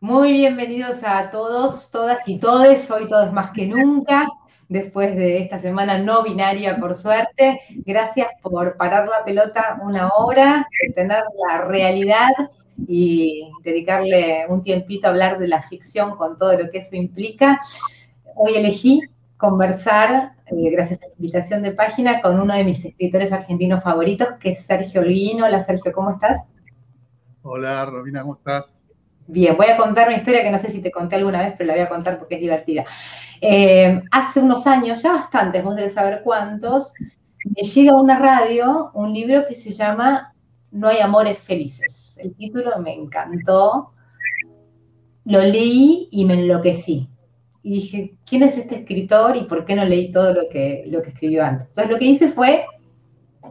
Muy bienvenidos a todos, todas y todes, hoy todos más que nunca, después de esta semana no binaria, por suerte. Gracias por parar la pelota una hora, tener la realidad y dedicarle un tiempito a hablar de la ficción con todo lo que eso implica. Hoy elegí conversar, eh, gracias a la invitación de página, con uno de mis escritores argentinos favoritos, que es Sergio Olguino. Hola Sergio, ¿cómo estás? Hola Robina, ¿cómo estás? Bien, voy a contar una historia que no sé si te conté alguna vez, pero la voy a contar porque es divertida. Eh, hace unos años, ya bastantes, vos debes saber cuántos, me llega a una radio un libro que se llama No hay amores felices. El título me encantó, lo leí y me enloquecí. Y dije, ¿quién es este escritor y por qué no leí todo lo que, lo que escribió antes? Entonces lo que hice fue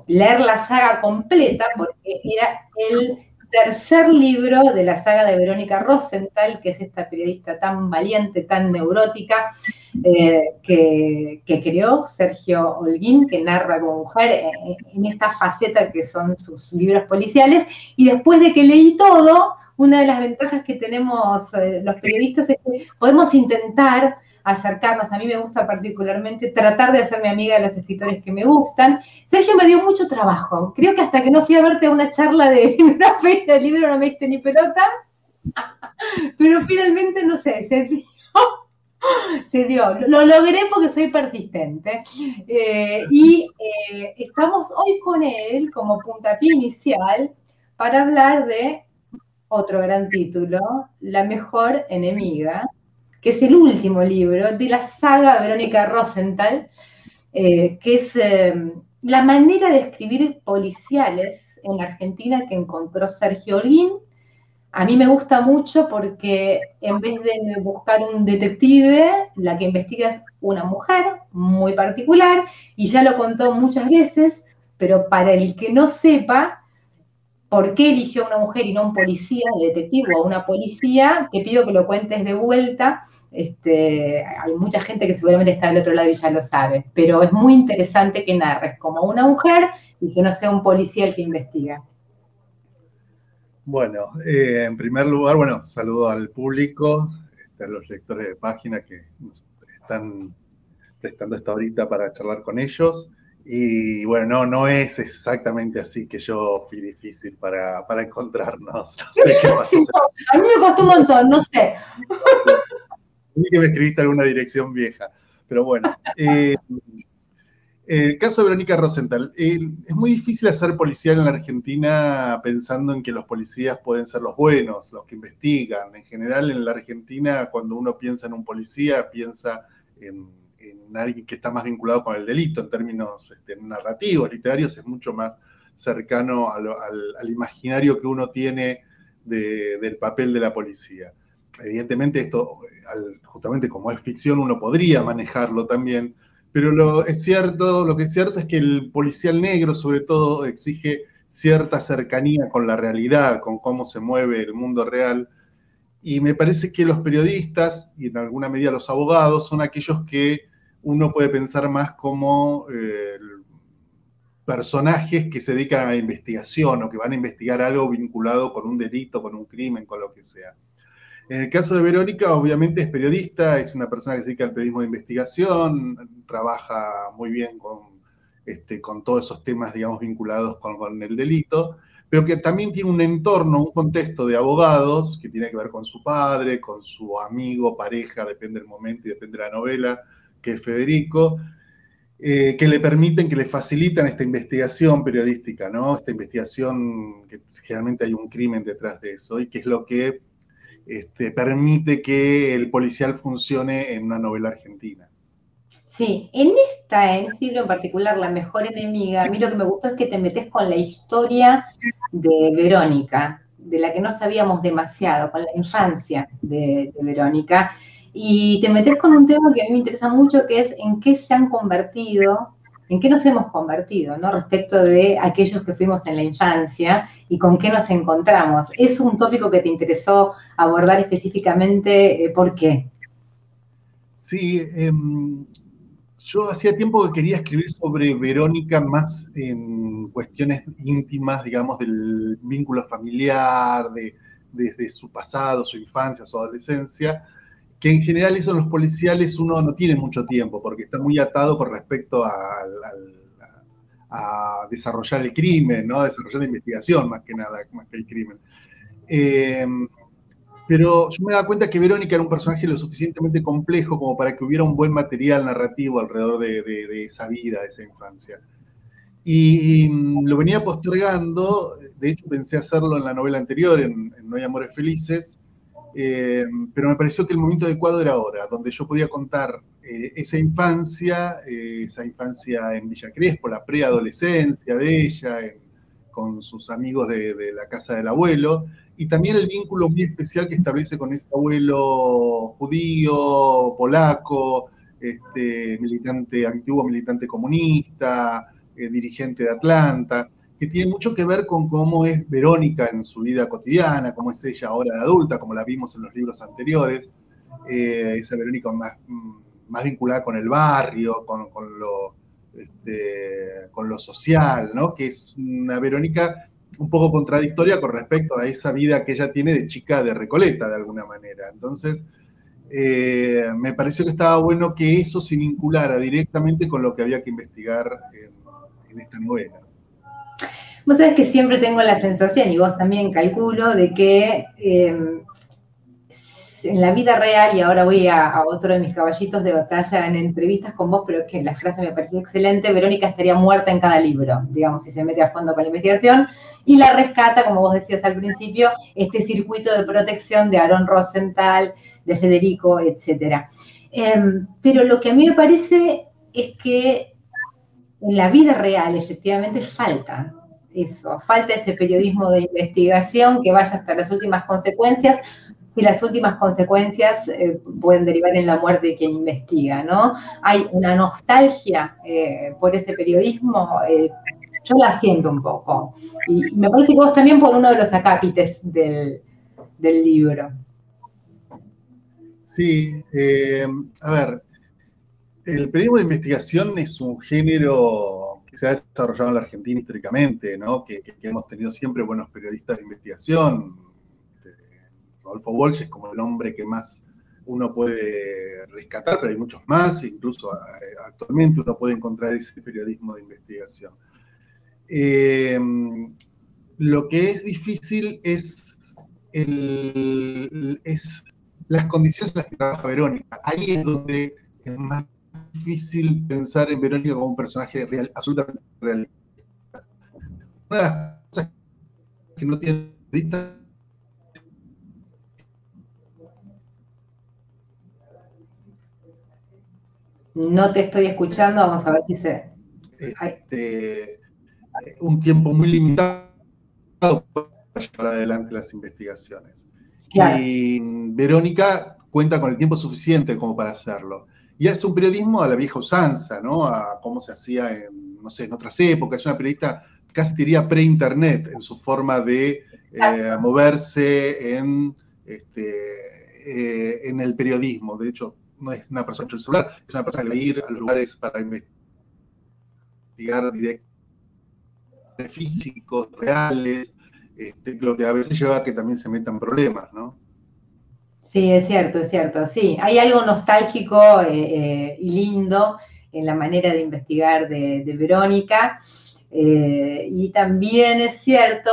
leer la saga completa porque era el tercer libro de la saga de Verónica Rosenthal, que es esta periodista tan valiente, tan neurótica, eh, que, creó Sergio Holguín, que narra como mujer eh, en, esta faceta que son sus libros policiales. Y después de que leí todo, una de las ventajas que tenemos eh, los periodistas es que podemos intentar acercarnos. A mí me gusta particularmente tratar de hacerme amiga de los escritores que me gustan. Sergio me dio mucho trabajo. Creo que hasta que no fui a verte a una charla de una feria de libro no me diste ni pelota. Pero finalmente, no sé, se dio. Se dio. Lo logré porque soy persistente. Eh, y eh, estamos hoy con él como puntapié inicial para hablar de otro gran título, La mejor enemiga, que es el último libro de la saga Verónica Rosenthal, eh, que es eh, la manera de escribir policiales en Argentina que encontró Sergio Olguín. A mí me gusta mucho porque en vez de buscar un detective, la que investiga es una mujer muy particular, y ya lo contó muchas veces, pero para el que no sepa, por qué eligió a una mujer y no un policía, detective o una policía, te pido que lo cuentes de vuelta este, hay mucha gente que seguramente está del otro lado y ya lo sabe, pero es muy interesante que narres como una mujer y que no sea un policía el que investiga. Bueno, eh, en primer lugar, bueno, saludo al público, este, a los lectores de página que están prestando esta horita para charlar con ellos. Y bueno, no, no es exactamente así que yo fui difícil para, para encontrarnos. No sé qué pasó. A mí me costó un montón, no sé que me escribiste alguna dirección vieja. Pero bueno. Eh, el caso de Verónica Rosenthal. Eh, es muy difícil hacer policial en la Argentina pensando en que los policías pueden ser los buenos, los que investigan. En general, en la Argentina, cuando uno piensa en un policía, piensa en, alguien que está más vinculado con el delito en términos este, narrativos, literarios, es mucho más cercano al, imaginario que uno tiene del papel de la policía. Evidentemente esto, justamente como es ficción, uno podría manejarlo también, pero es cierto, lo que es cierto es que el policial negro sobre todo exige cierta cercanía con la realidad, con cómo se mueve el mundo real, y me parece que los periodistas, y en alguna medida los abogados, son aquellos que uno puede pensar más como eh, personajes que se dedican a la investigación o que van a investigar algo vinculado con un delito, con un crimen, con lo que sea. En el caso de Verónica, obviamente es periodista, es una persona que se dedica al periodismo de investigación, trabaja muy bien con, este, con todos esos temas, digamos, vinculados con, el delito, pero que también tiene un entorno, un contexto de abogados que tiene que ver con su padre, con su amigo, pareja, depende del momento y depende de la novela, que es Federico, eh, que le permiten, que le facilitan esta investigación periodística, ¿no? Esta investigación que generalmente hay un crimen detrás de eso y que es lo que este, permite que el policial funcione en una novela argentina. Sí, en esta, en este libro en particular, La Mejor Enemiga, a mí lo que me gustó es que te metes con la historia de Verónica, de la que no sabíamos demasiado, con la infancia de, de Verónica, y te metes con un tema que a mí me interesa mucho, que es en qué se han convertido en qué nos hemos convertido, ¿no? Respecto de aquellos que fuimos en la infancia y con qué nos encontramos. ¿Es un tópico que te interesó abordar específicamente? Eh, ¿Por qué? Sí, em, yo hacía tiempo que quería escribir sobre Verónica más en cuestiones íntimas, digamos, del vínculo familiar, de, desde su pasado, su infancia, su adolescencia, que en general eso en los policiales uno no tiene mucho tiempo, porque está muy atado con respecto a, desarrollar el crimen, ¿no? a desarrollar la investigación más que nada, más que el crimen. Eh, pero yo me daba cuenta que Verónica era un personaje lo suficientemente complejo como para que hubiera un buen material narrativo alrededor de, esa vida, de esa infancia. Y, lo venía postergando, de hecho pensé hacerlo en la novela anterior, en, No hay amores felices, eh, pero me pareció que el momento adecuado era ahora, donde yo podía contar eh, esa infancia, eh, esa infancia en Villa Crespo, la preadolescencia de ella, con sus amigos de, la casa del abuelo, y también el vínculo muy especial que establece con ese abuelo judío, polaco, este, militante, antiguo militante comunista, dirigente de Atlanta, que tiene mucho que ver con cómo es Verónica en su vida cotidiana, cómo es ella ahora de adulta, como la vimos en los libros anteriores, eh, esa Verónica más, mm, más, vinculada con el barrio, con, lo, este, con lo social, ¿no? que es una Verónica un poco contradictoria con respecto a esa vida que ella tiene de chica de Recoleta, de alguna manera. Entonces, eh, me pareció que estaba bueno que eso se vinculara directamente con lo que había que investigar en, esta novela. Vos sabés que siempre tengo la sensación, y vos también calculo, de que eh, en la vida real, y ahora voy a, otro de mis caballitos de batalla en entrevistas con vos, pero es que la frase me pareció excelente, Verónica estaría muerta en cada libro, digamos, si se mete a fondo con la investigación, y la rescata, como vos decías al principio, este circuito de protección de Aaron Rosenthal, de Federico, etc. Em, pero lo que a mí me parece es que en la vida real efectivamente falta eso, falta ese periodismo de investigación que vaya hasta las últimas consecuencias, si las últimas consecuencias eh, pueden derivar en la muerte de quien investiga, ¿no? Hay una nostalgia eh, por ese periodismo, eh, yo la siento un poco. Y me parece que vos también por uno de los acápites del, libro. Sí, a ver, el periodismo de investigación es un género se ha desarrollado en la Argentina históricamente, ¿no? que hemos tenido siempre buenos periodistas de investigación, Rodolfo Walsh es como el hombre que más uno puede rescatar, pero hay muchos más, incluso eh, actualmente uno puede encontrar ese periodismo de investigación. Eh, lo que es difícil es, es las condiciones en las que trabaja Verónica. Ahí es donde es más difícil pensar en Verónica como un personaje real, absolutamente realista. Una de las cosas que no tiene No te estoy escuchando, vamos a ver si se... Este, un tiempo muy limitado para llevar adelante las investigaciones. Y Verónica cuenta con el tiempo suficiente como para hacerlo. Y hace un periodismo a la vieja usanza, ¿no? A cómo se hacía en, no sé, en otras épocas. Es una periodista casi diría pre-internet en su forma de eh, moverse en, este, eh, en el periodismo. De hecho, no es una persona el celular, es una persona que va a ir a los lugares para investigar directamente físicos, reales, este, lo que a veces lleva a que también se metan problemas, ¿no? Sí, es cierto, es cierto. Sí, hay algo nostálgico eh, eh, y lindo en la manera de investigar de, Verónica. Eh, y también es cierto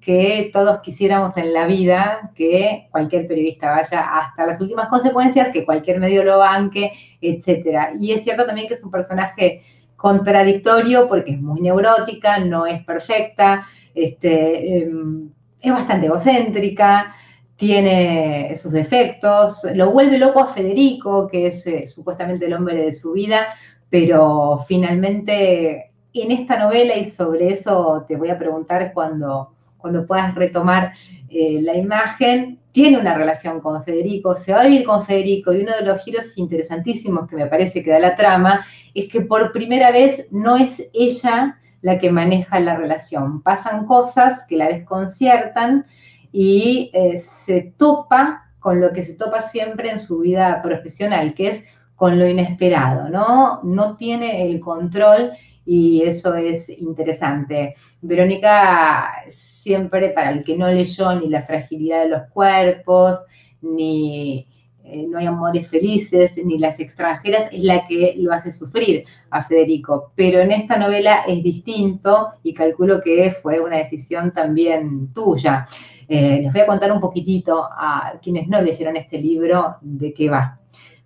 que todos quisiéramos en la vida que cualquier periodista vaya hasta las últimas consecuencias, que cualquier medio lo banque, etc. Y es cierto también que es un personaje contradictorio porque es muy neurótica, no es perfecta, este, em, es bastante egocéntrica, tiene sus defectos, lo vuelve loco a Federico, que es eh, supuestamente el hombre de su vida, pero finalmente en esta novela, y sobre eso te voy a preguntar cuando cuando puedas retomar eh, la imagen, tiene una relación con Federico, se va a vivir con Federico y uno de los giros interesantísimos que me parece que da la trama es que por primera vez no es ella la que maneja la relación. Pasan cosas que la desconciertan y eh, se topa con lo que se topa siempre en su vida profesional, que es con lo inesperado, ¿no? No tiene el control y eso es interesante. Verónica siempre, para el que no leyó ni la fragilidad de los cuerpos, ni eh, No hay amores felices, ni las extranjeras, es la que lo hace sufrir a Federico. Pero en esta novela es distinto y calculo que fue una decisión también tuya. Eh, les voy a contar un poquitito a quienes no leyeron este libro de qué va.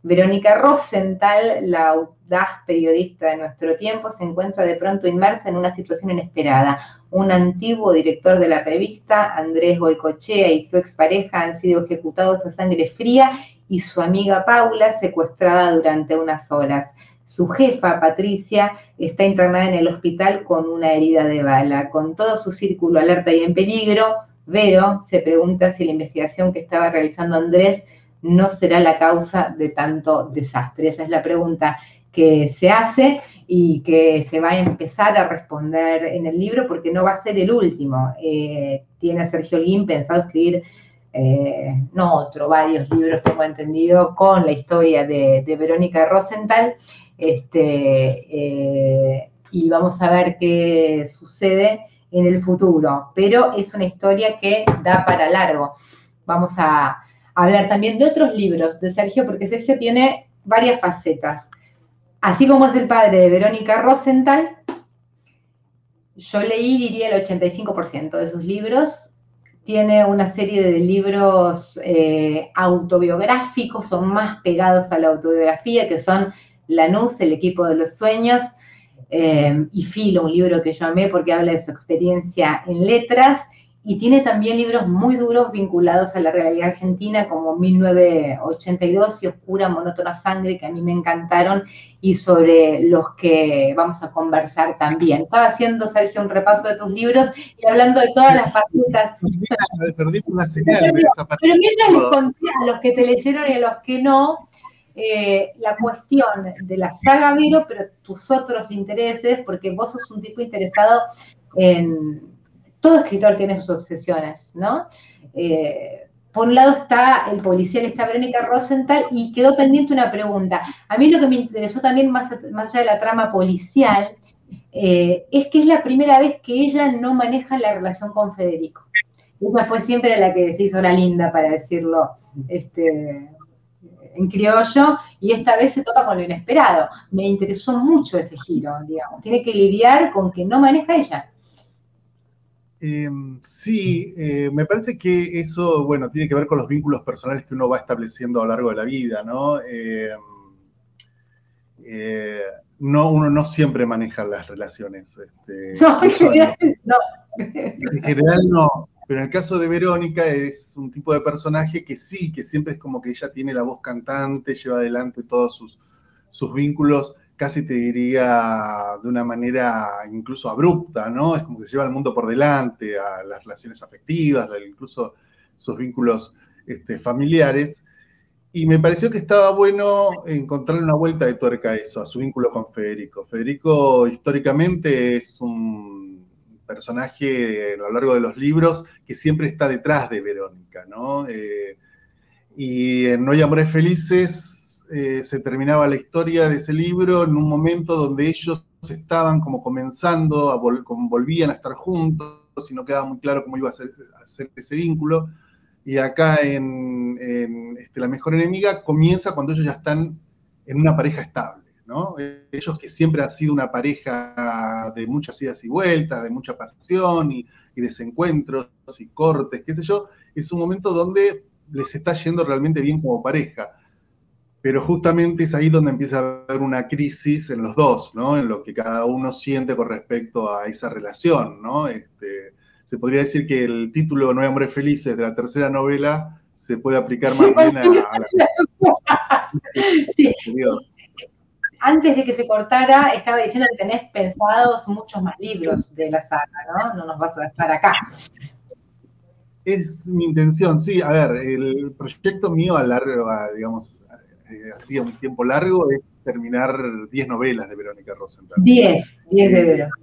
Verónica Rosenthal, la audaz periodista de nuestro tiempo, se encuentra de pronto inmersa en una situación inesperada. Un antiguo director de la revista, Andrés Goicochea, y su expareja han sido ejecutados a sangre fría y su amiga Paula secuestrada durante unas horas. Su jefa, Patricia, está internada en el hospital con una herida de bala. Con todo su círculo alerta y en peligro, Vero se pregunta si la investigación que estaba realizando Andrés no será la causa de tanto desastre. Esa es la pregunta que se hace y que se va a empezar a responder en el libro porque no va a ser el último. Eh, tiene Sergio Lin pensado escribir, eh, no otro, varios libros, tengo entendido, con la historia de, Verónica Rosenthal. Este, eh, y vamos a ver qué sucede en el futuro, pero es una historia que da para largo. Vamos a, hablar también de otros libros de Sergio, porque Sergio tiene varias facetas. Así como es el padre de Verónica Rosenthal, yo leí, diría, el 85% de sus libros. Tiene una serie de libros eh, autobiográficos, son más pegados a la autobiografía, que son Lanús, el equipo de los sueños, eh, y Filo, un libro que yo amé porque habla de su experiencia en letras, y tiene también libros muy duros vinculados a la realidad argentina, como 1982 y Oscura, Monótona Sangre, que a mí me encantaron, y sobre los que vamos a conversar también. Estaba haciendo, Sergio, un repaso de tus libros y hablando de todas las facetas. Perdí una señal Pero mientras les conté a los que te leyeron y a los que no, eh, la cuestión de la saga Vero, pero tus otros intereses, porque vos sos un tipo interesado en todo escritor tiene sus obsesiones, ¿no? Eh, por un lado está el policial, está Verónica Rosenthal, y quedó pendiente una pregunta. A mí lo que me interesó también, más, más allá de la trama policial, eh, es que es la primera vez que ella no maneja la relación con Federico. Ella fue siempre la que se hizo la linda, para decirlo este, en criollo, y esta vez se topa con lo inesperado. Me interesó mucho ese giro, digamos. Tiene que lidiar con que no maneja ella. Em, sí, eh, me parece que eso, bueno, tiene que ver con los vínculos personales que uno va estableciendo a lo largo de la vida, ¿no? Em, eh, no uno no siempre maneja las relaciones. Este, no, en general no. En general no. Pero en el caso de Verónica es un tipo de personaje que sí, que siempre es como que ella tiene la voz cantante, lleva adelante todos sus, sus vínculos casi te diría de una manera incluso abrupta, ¿no? Es como que se lleva el mundo por delante, a las relaciones afectivas, incluso sus vínculos este, familiares. Y me pareció que estaba bueno encontrarle una vuelta de tuerca a eso, a su vínculo con Federico. Federico históricamente es un personaje a lo largo de los libros que siempre está detrás de Verónica, ¿no? Eh, y en No hay amores felices eh, se terminaba la historia de ese libro en un momento donde ellos estaban como comenzando, a volvían a estar juntos y no quedaba muy claro cómo iba a ser, ese vínculo. Y acá en, este, La Mejor Enemiga comienza cuando ellos ya están en una pareja estable. ¿No? Ellos que siempre han sido una pareja de muchas idas y vueltas, de mucha pasión y, y desencuentros y cortes, qué sé yo, es un momento donde les está yendo realmente bien como pareja pero justamente es ahí donde empieza a haber una crisis en los dos, ¿no? En lo que cada uno siente con respecto a esa relación, ¿no? Este, se podría decir que el título No hay hombres felices de la tercera novela se puede aplicar más bien a, la... sí. Antes de que se cortara, estaba diciendo que tenés pensados muchos más libros de la saga, ¿no? No nos vas a dejar acá. Es mi intención, sí. A ver, el proyecto mío a largo, digamos, eh, hacía un tiempo largo es terminar 10 novelas de Verónica Rosenthal. 10, 10 de Verónica.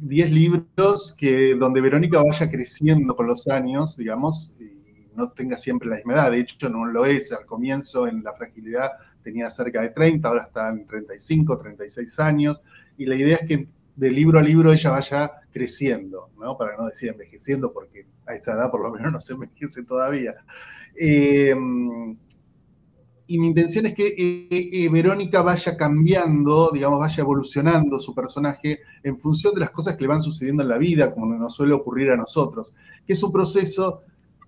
10 libros que, donde Verónica vaya creciendo con los años, digamos, y no tenga siempre la misma edad. De hecho, no lo es. Al comienzo, en la fragilidad, tenía cerca de 30, ahora está en 35, 36 años. y la idea es que de libro a libro ella vaya creciendo, ¿no? Para no decir envejeciendo, porque a esa edad por lo menos no se envejece todavía. Eh, y mi intención es que eh, eh, Verónica vaya cambiando, digamos, vaya evolucionando su personaje en función de las cosas que le van sucediendo en la vida, como nos suele ocurrir a nosotros, que es un proceso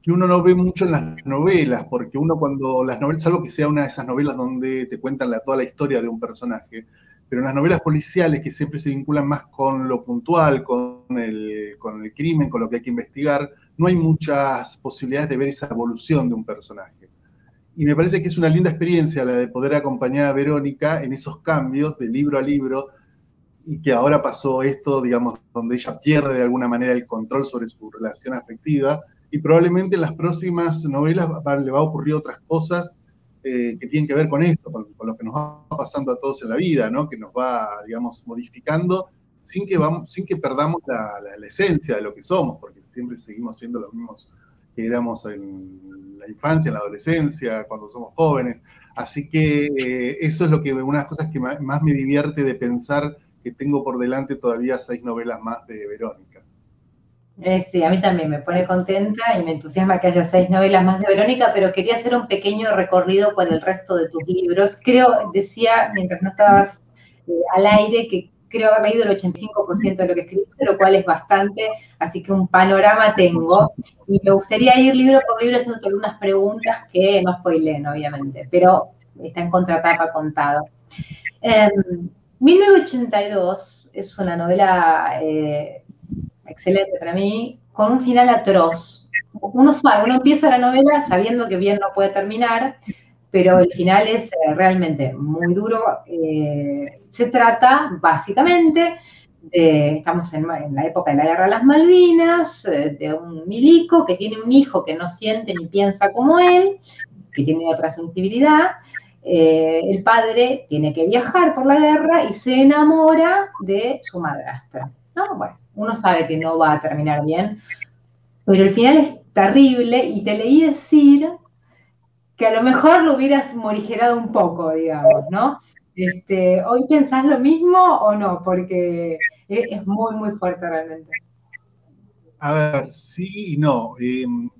que uno no ve mucho en las novelas, porque uno cuando las novelas, salvo que sea una de esas novelas donde te cuentan toda la historia de un personaje, pero en las novelas policiales que siempre se vinculan más con lo puntual, con el, con el crimen, con lo que hay que investigar, no hay muchas posibilidades de ver esa evolución de un personaje. Y me parece que es una linda experiencia la de poder acompañar a Verónica en esos cambios de libro a libro y que ahora pasó esto, digamos, donde ella pierde de alguna manera el control sobre su relación afectiva y probablemente en las próximas novelas le va a ocurrir otras cosas eh, que tienen que ver con esto, con, lo que nos va pasando a todos en la vida, ¿no? que nos va, digamos, modificando sin que, vamos, sin que perdamos la, esencia de lo que somos, porque siempre seguimos siendo los mismos que éramos en la infancia, en la adolescencia, cuando somos jóvenes. Así que eh, eso es lo que una de las cosas que más me divierte de pensar que tengo por delante todavía seis novelas más de Verónica. Eh, sí, a mí también me pone contenta y me entusiasma que haya seis novelas más de Verónica, pero quería hacer un pequeño recorrido por el resto de tus libros. Creo, decía mientras no estabas eh, al aire, que creo haber leído el 85% de lo que escribiste, lo cual es bastante, así que un panorama tengo. Y me gustaría ir libro por libro haciendo algunas preguntas que no spoileen, obviamente, pero está en contratapa contado. 1982 em, es una novela eh, excelente para mí, con un final atroz. Uno sabe, uno empieza la novela sabiendo que bien no puede terminar, pero el final es eh, realmente muy duro. Eh, se trata básicamente de, estamos en, la época de la guerra de las Malvinas, eh, de un milico que tiene un hijo que no siente ni piensa como él, que tiene otra sensibilidad. el padre tiene que viajar por la guerra y se enamora de su madrastra. Bueno, uno sabe que no va a terminar bien, pero el final es terrible y te leí decir que a lo mejor lo hubieras morigerado un poco, digamos, ¿no? Este, ¿Hoy pensás lo mismo o no? Porque es, muy, muy fuerte realmente. A ver, sí y no. Em,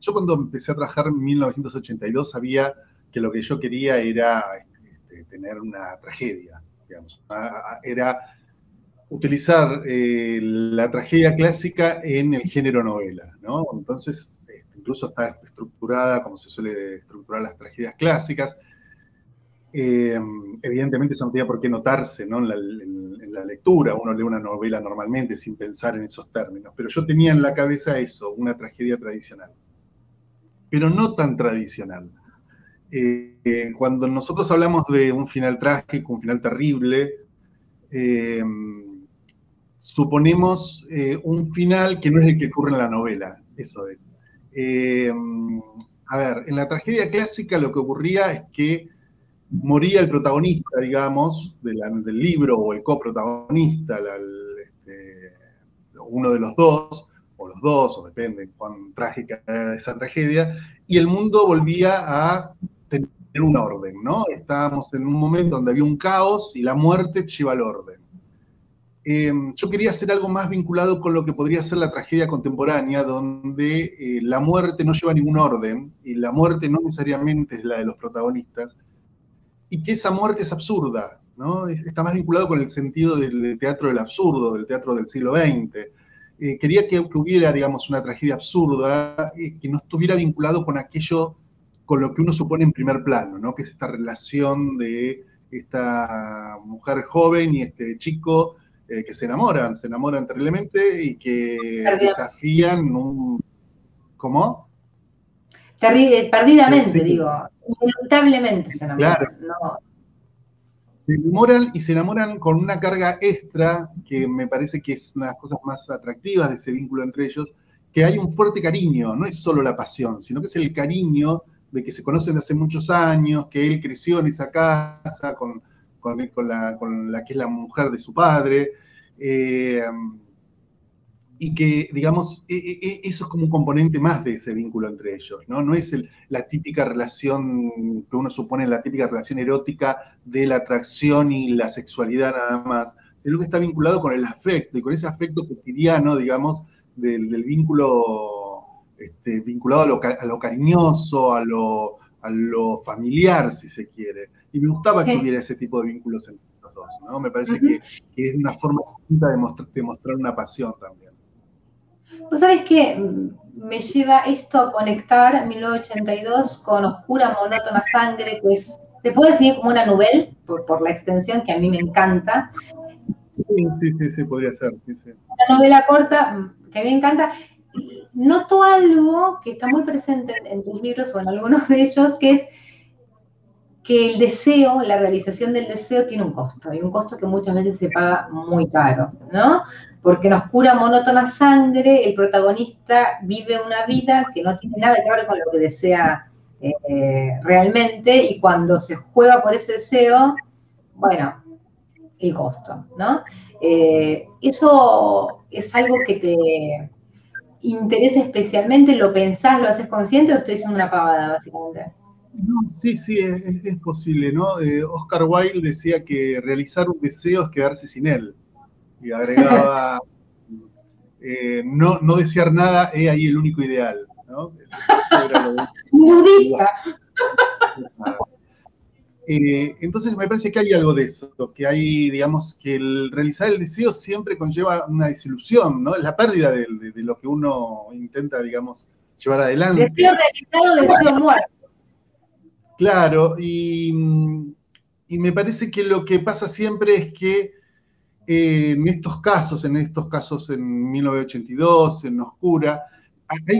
yo cuando empecé a trabajar en 1982 sabía que lo que yo quería era este, tener una tragedia, digamos. Era utilizar eh, la tragedia clásica en el género novela, ¿no? Entonces incluso está estructurada como se suele estructurar las tragedias clásicas. Eh, evidentemente eso no tenía por qué notarse ¿no? en, la, lectura, uno lee una novela normalmente sin pensar en esos términos, pero yo tenía en la cabeza eso, una tragedia tradicional, pero no tan tradicional. Eh, cuando nosotros hablamos de un final trágico, un final terrible, eh, suponemos un final que no es el que ocurre en la novela, eso es. Eh, a ver, en la tragedia clásica lo que ocurría es que moría el protagonista, digamos, del libro o el coprotagonista, este, uno de los dos, o los dos, o depende cuán trágica era esa tragedia, y el mundo volvía a tener un orden, ¿no? Estábamos en un momento donde había un caos y la muerte lleva al orden. Em, yo quería hacer algo más vinculado con lo que podría ser la tragedia contemporánea, donde eh, la muerte no lleva ningún orden y la muerte no necesariamente es la de los protagonistas, y que esa muerte es absurda, ¿no? Está más vinculado con el sentido del, teatro del absurdo, del teatro del siglo XX. Eh, quería que, hubiera, digamos, una tragedia absurda eh, que no estuviera vinculado con aquello con lo que uno supone en primer plano, ¿no? Que es esta relación de esta mujer joven y este chico eh, que se enamoran, se enamoran terriblemente y que desafían un... ¿Cómo? perdidamente, digo. Inevitablemente se enamoran. Claro. Se enamoran y se enamoran con una carga extra que me parece que es una de las cosas más atractivas de ese vínculo entre ellos, que hay un fuerte cariño, no es solo la pasión, sino que es el cariño de que se conocen hace muchos años, que él creció en esa casa con, con, la, que es la mujer de su padre, eh, y que, digamos, e, e, e, eso es como un componente más de ese vínculo entre ellos, ¿no? No es la típica relación que uno supone, la típica relación erótica de la atracción y la sexualidad nada más, sino que está vinculado con el afecto y con ese afecto cotidiano, digamos, del, vínculo este, vinculado a lo, cariñoso, a lo, familiar, si se quiere. Y me gustaba que hubiera ese tipo de vínculos entre los dos, ¿no? Me parece que, es una forma distinta de, de mostrar una pasión también. Vos sabés que me lleva esto a conectar 1982 con Oscura Monótona Sangre, que es, se puede definir como una novela, por, la extensión, que a mí me encanta. Sí, sí, sí, podría ser. Una novela corta que a mí me encanta. Noto algo que está muy presente en, tus libros o en algunos de ellos, que es que el deseo, la realización del deseo tiene un costo, y un costo que muchas veces se paga muy caro, ¿no? Porque en oscura monótona sangre, el protagonista vive una vida que no tiene nada que ver con lo que desea eh, realmente, y cuando se juega por ese deseo, bueno, el costo, ¿no? Eh, eso es algo que te interesa especialmente, lo pensás, lo haces consciente o estoy diciendo una pavada, básicamente. Sí, sí, es, posible, ¿no? Eh, Oscar Wilde decía que realizar un deseo es quedarse sin él. Y agregaba, eh, no, no desear nada es ahí el único ideal, ¿no? Eh, entonces me parece que hay algo de eso, que hay, digamos, que el realizar el deseo siempre conlleva una desilusión, ¿no? La pérdida de, lo que uno intenta, digamos, llevar adelante. Deseo realizado, deseo muerto. Claro, y, me parece que lo que pasa siempre es que eh, en estos casos, en estos casos en 1982, en Oscura,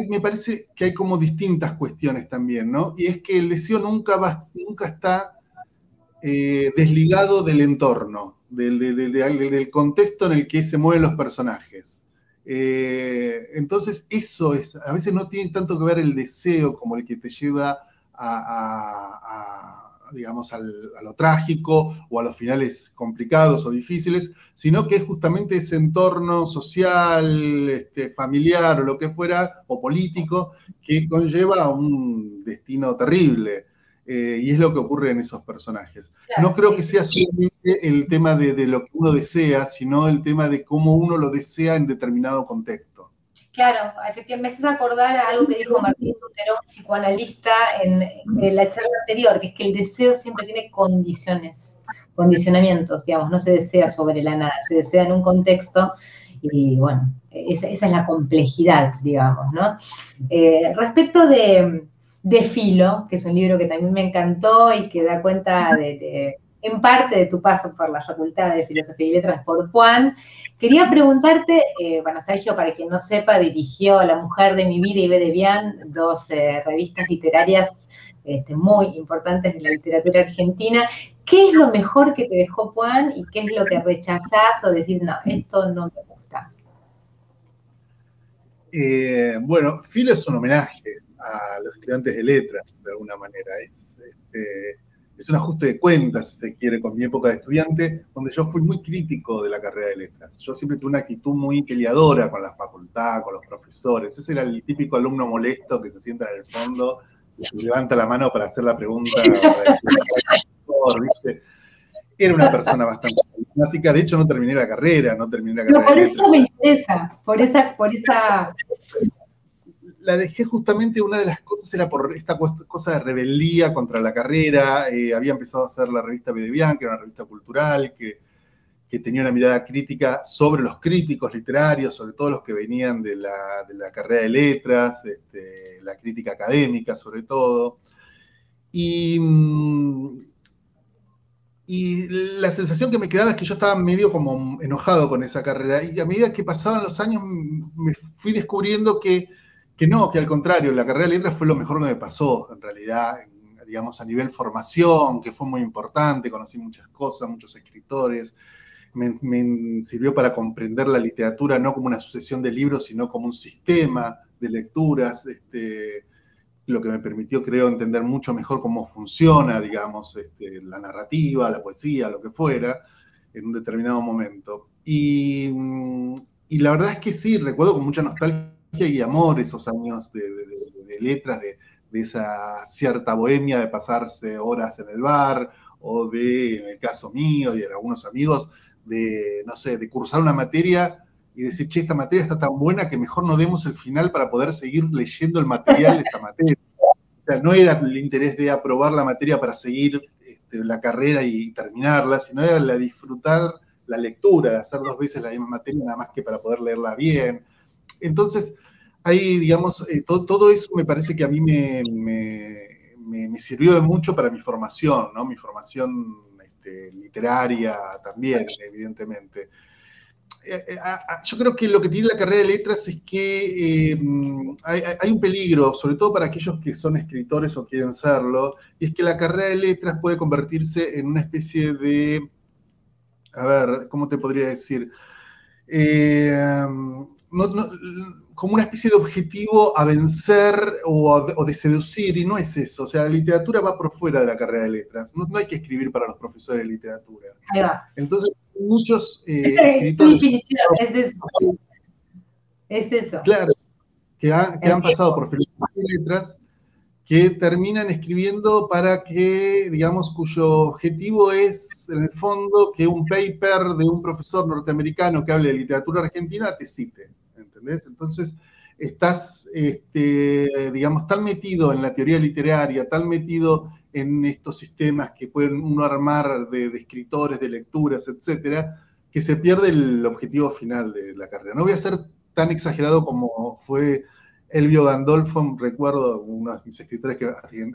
me parece que hay como distintas cuestiones también, ¿no? Y es que el deseo nunca, va, nunca está eh, desligado del entorno, del, contexto en el que se mueven los personajes. Eh, entonces, eso es, a veces no tiene tanto que ver el deseo como el que te lleva a, digamos, a lo trágico o a los finales complicados o difíciles, sino que es justamente ese entorno social, este, familiar o lo que fuera, o político, que conlleva a un destino terrible. Eh, y es lo que ocurre en esos personajes. no creo que sea solamente el tema de, lo que uno desea, sino el tema de cómo uno lo desea en determinado contexto. Claro, efectivamente me hace acordar a algo que dijo Martín Lutero, psicoanalista, en, la charla anterior, que es que el deseo siempre tiene condiciones, condicionamientos, digamos, no se desea sobre la nada, se desea en un contexto y bueno, esa, es la complejidad, digamos, ¿no? Eh, respecto de, de Filo, que es un libro que también me encantó y que da cuenta de, en parte de tu paso por la Facultad de Filosofía y Letras por Juan. Quería preguntarte, eh, bueno, Sergio, para quien no sepa, dirigió La Mujer de mi vida y B de Bian, dos eh, revistas literarias este, muy importantes de la literatura argentina. ¿Qué es lo mejor que te dejó Juan y qué es lo que rechazás o decís, no, esto no me gusta? Eh, bueno, Filo es un homenaje a los estudiantes de letras, de alguna manera. Es, este, es un ajuste de cuentas, si se quiere, con mi época de estudiante, donde yo fui muy crítico de la carrera de letras. Yo siempre tuve una actitud muy peleadora con la facultad, con los profesores. Ese era el típico alumno molesto que se sienta en el fondo y levanta la mano para hacer la pregunta. Era una persona bastante problemática. De hecho, no terminé la carrera, no terminé la carrera. por eso me interesa, por esa, por esa la dejé justamente, una de las cosas era por esta cosa de rebeldía contra la carrera. Eh, había empezado a hacer la revista Bian, que era una revista cultural, que, tenía una mirada crítica sobre los críticos literarios, sobre todo los que venían de la, carrera de letras, este, la crítica académica sobre todo. Y, y la sensación que me quedaba es que yo estaba medio como enojado con esa carrera. Y a medida que pasaban los años me fui descubriendo que que no, que al contrario, la carrera de letras fue lo mejor que me pasó, en realidad, digamos, a nivel formación, que fue muy importante, conocí muchas cosas, muchos escritores, me, sirvió para comprender la literatura no como una sucesión de libros, sino como un sistema de lecturas, este, lo que me permitió, creo, entender mucho mejor cómo funciona, digamos, este, la narrativa, la poesía, lo que fuera, en un determinado momento. Y, y la verdad es que sí, recuerdo con mucha nostalgia y amor esos años de, letras, de, esa cierta bohemia de pasarse horas en el bar, o de, en el caso mío y de algunos amigos, de, no sé, de cursar una materia y decir, che, esta materia está tan buena que mejor no demos el final para poder seguir leyendo el material de esta materia. O sea, no era el interés de aprobar la materia para seguir este, la carrera y terminarla, sino era la disfrutar la lectura, de hacer dos veces la misma materia, nada más que para poder leerla bien. Entonces, ahí, digamos, eh, todo, eso me parece que a mí me, me, sirvió de mucho para mi formación, ¿no? Mi formación este, literaria también, evidentemente. Eh, eh, yo creo que lo que tiene la carrera de letras es que hay, un peligro, sobre todo para aquellos que son escritores o quieren serlo, y es que la carrera de letras puede convertirse en una especie de, a ver, ¿cómo te podría decir? Como una especie de objetivo a vencer o, de seducir, y no es eso. O sea, la literatura va por fuera de la carrera de letras. No, no hay que escribir para los profesores de literatura. Ahí va. Entonces, muchos eh, escritores. Es eso. Es eso. Claro, que, han pasado por filosofía y letras, que terminan escribiendo para que, digamos, cuyo objetivo es, en el fondo, que un paper de un profesor norteamericano que hable de literatura argentina te cite. Entonces, estás, este, digamos, tan metido en la teoría literaria, tan metido en estos sistemas que pueden uno armar de, escritores, de lecturas, etcétera, que se pierde el objetivo final de la carrera. No voy a ser tan exagerado como fue Elvio Gandolfo, recuerdo uno de mis escritores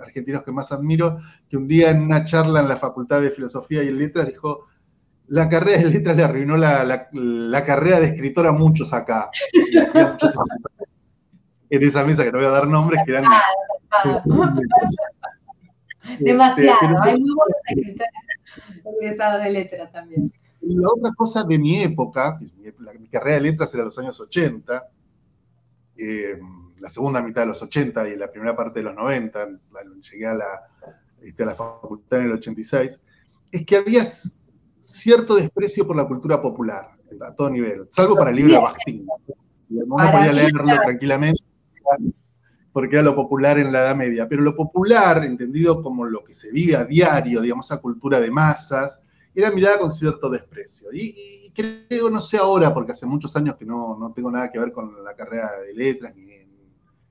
argentinos que más admiro, que un día en una charla en la Facultad de Filosofía y Letras dijo, la carrera de letras le arruinó la, carrera de escritor a muchos acá. en esa mesa que no voy a dar nombres, que eran... Demasiado, hay muy buenos escritores de letras también. La otra cosa de mi época, mi, carrera de letras era los años 80, eh, la segunda mitad de los 80 y la primera parte de los 90, llegué a la, este, a la facultad en el 86, es que había cierto desprecio por la cultura popular, a todo nivel, salvo para el libro de Bastín. No podía leerlo tranquilamente porque era lo popular en la Edad Media. Pero lo popular, entendido como lo que se vive a diario, digamos, esa cultura de masas, era mirada con cierto desprecio. Y, creo, no sé ahora, porque hace muchos años que no, no, tengo nada que ver con la carrera de letras, ni,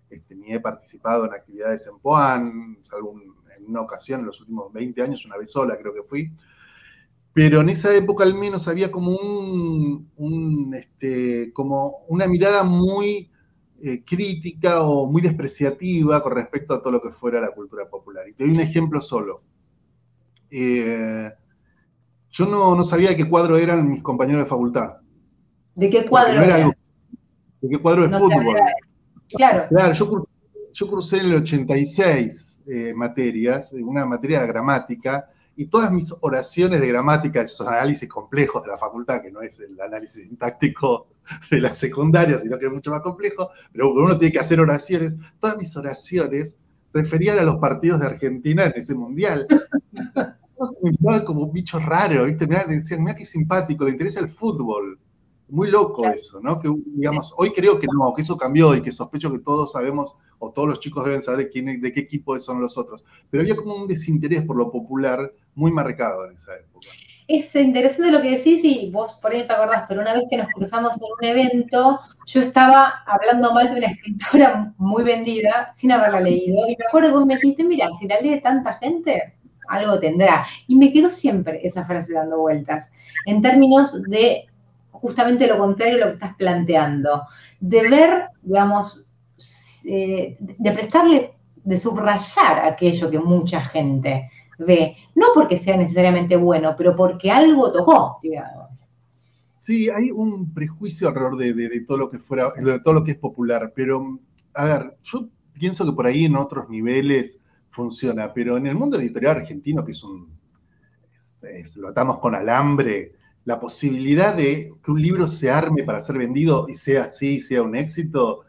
este, ni he participado en actividades en POAN, salvo en una ocasión en los últimos 20 años, una vez sola creo que fui. Pero en esa época al menos había como, un, este, como una mirada muy eh, crítica o muy despreciativa con respecto a todo lo que fuera la cultura popular. Y te doy un ejemplo solo. Eh, yo no, sabía de qué cuadro eran mis compañeros de facultad. ¿De qué cuadro? ¿De qué cuadro de fútbol? Claro. Claro, yo cursé, yo cursé en el 86 eh, materias, una materia de gramática, y todas mis oraciones de gramática, esos análisis complejos de la facultad, que no es el análisis sintáctico de la secundaria, sino que es mucho más complejo, pero uno tiene que hacer oraciones, todas mis oraciones referían a los partidos de Argentina en ese mundial. miraban como un bicho raro, ¿viste? Mirá, decían, mira qué simpático, le interesa el fútbol. Muy loco eso, ¿no? Que, digamos, hoy creo que no, que eso cambió y que sospecho que todos sabemos, o todos los chicos deben saber de, quién, de qué equipo son los otros. Pero había como un desinterés por lo popular muy marcado en esa época. Es interesante lo que decís y vos por ahí no te acordás, pero una vez que nos cruzamos en un evento, yo estaba hablando mal de una escritora muy vendida sin haberla leído y me acuerdo que vos me dijiste, mira, si la lee tanta gente, algo tendrá. Y me quedó siempre esa frase dando vueltas, en términos de justamente lo contrario de lo que estás planteando, de ver, digamos, eh, de prestarle, de subrayar aquello que mucha gente ve, no porque sea necesariamente bueno, pero porque algo tocó, digamos. Sí, hay un prejuicio alrededor de, todo lo que fuera, de todo lo que es popular, pero a ver, yo pienso que por ahí en otros niveles funciona, pero en el mundo editorial argentino, que es un, lo atamos con alambre, la posibilidad de que un libro se arme para ser vendido y sea así, sea un éxito,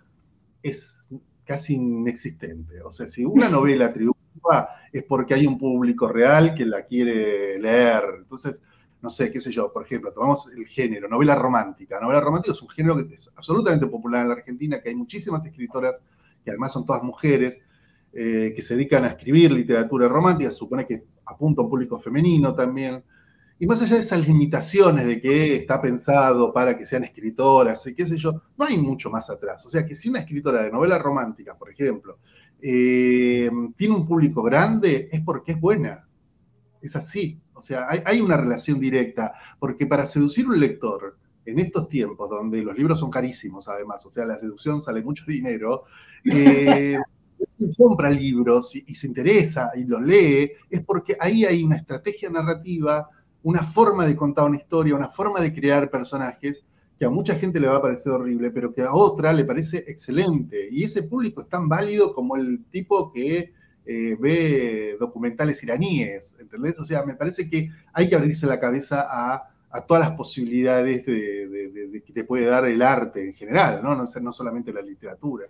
es casi inexistente. O sea, si una novela triunfa es porque hay un público real que la quiere leer. Entonces, no sé, qué sé yo, por ejemplo, tomamos el género, novela romántica. Novela romántica es un género que es absolutamente popular en la Argentina, que hay muchísimas escritoras, que además son todas mujeres, eh, que se dedican a escribir literatura romántica, se supone que apunta a un público femenino también. Y más allá de esas limitaciones de que está pensado para que sean escritoras y qué sé yo, no hay mucho más atrás. O sea que si una escritora de novelas románticas, por ejemplo, eh, tiene un público grande, es porque es buena. Es así. O sea, hay, una relación directa, porque para seducir un lector, en estos tiempos donde los libros son carísimos además, o sea, la seducción sale mucho dinero, eh, compra libros y, se interesa y los lee, es porque ahí hay una estrategia narrativa, una forma de contar una historia, una forma de crear personajes que a mucha gente le va a parecer horrible, pero que a otra le parece excelente. Y ese público es tan válido como el tipo que eh, ve documentales iraníes, ¿entendés? O sea, me parece que hay que abrirse la cabeza a, todas las posibilidades de, que te puede dar el arte en general, ¿no? No, no solamente la literatura.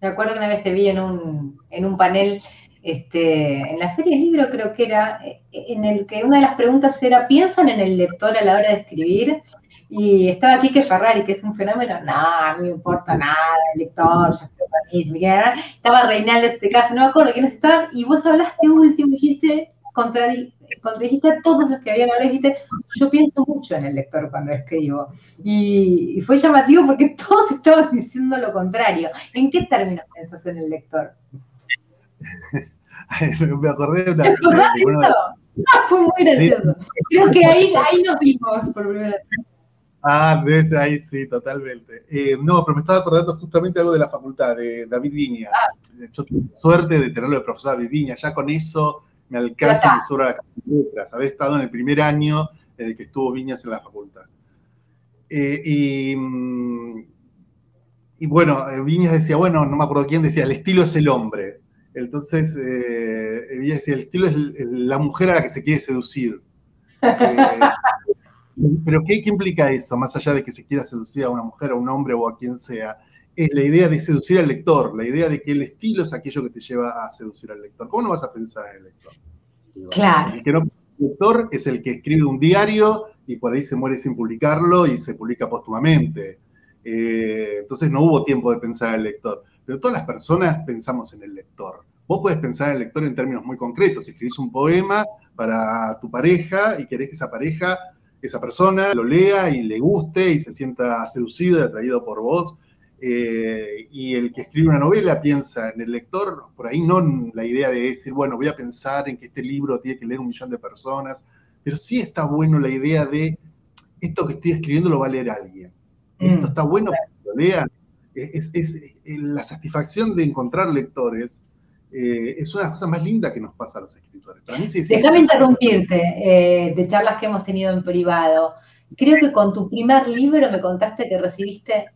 Me acuerdo que una vez te vi en un, en un panel este, en la Feria del Libro, creo que era, eh, en el que una de las preguntas era, ¿piensan en el lector a la hora de escribir? Y estaba Quique Ferrari, que es un fenómeno, no, no me importa nada, el lector, ya estoy Estaba Reinaldo este caso, no me acuerdo quiénes estaban, y vos hablaste último, dijiste, contradijiste a todos los que habían hablado, dijiste, yo pienso mucho en el lector cuando escribo. Y, fue llamativo porque todos estaban diciendo lo contrario. ¿En qué términos pensás en el lector? me acordé de una... ¿Te acordás de ah, fue muy gracioso. Creo que ahí, ahí nos vimos por primera vez. Ah, ese ahí sí, totalmente. Eh, no, pero me estaba acordando justamente algo de la facultad, de David Viña. Ah. Yo tuve suerte de tenerlo de profesor David Viña. Ya con eso me alcanza y me sobra la letras. Había estado en el primer año en el que estuvo Viñas en la facultad. Eh, y, mm, y, bueno, eh, Viñas decía, bueno, no me acuerdo quién decía, el estilo es el hombre. Entonces, eh, decía, el estilo es la mujer a la que se quiere seducir. pero ¿qué, ¿qué, implica eso? Más allá de que se quiera seducir a una mujer, a un hombre o a quien sea, es la idea de seducir al lector, la idea de que el estilo es aquello que te lleva a seducir al lector. ¿Cómo no vas a pensar en el lector? Claro. El que no el lector es el que escribe un diario y por ahí se muere sin publicarlo y se publica póstumamente. Eh, entonces no hubo tiempo de pensar en el lector. Pero todas las personas pensamos en el lector. Vos puedes pensar en el lector en términos muy concretos. Si escribís un poema para tu pareja y querés que esa pareja, esa persona lo lea y le guste y se sienta seducido y atraído por vos, eh, y el que escribe una novela piensa en el lector, por ahí no la idea de decir, bueno, voy a pensar en que este libro tiene que leer un millón de personas, pero sí está bueno la idea de esto que estoy escribiendo lo va a leer alguien. Esto mm. está bueno que lo lean. Es, la satisfacción de encontrar lectores eh, es una de las cosas más lindas que nos pasa a los escritores. Déjame interrumpirte eh, de charlas que hemos tenido en privado. Creo que con tu primer libro me contaste que recibiste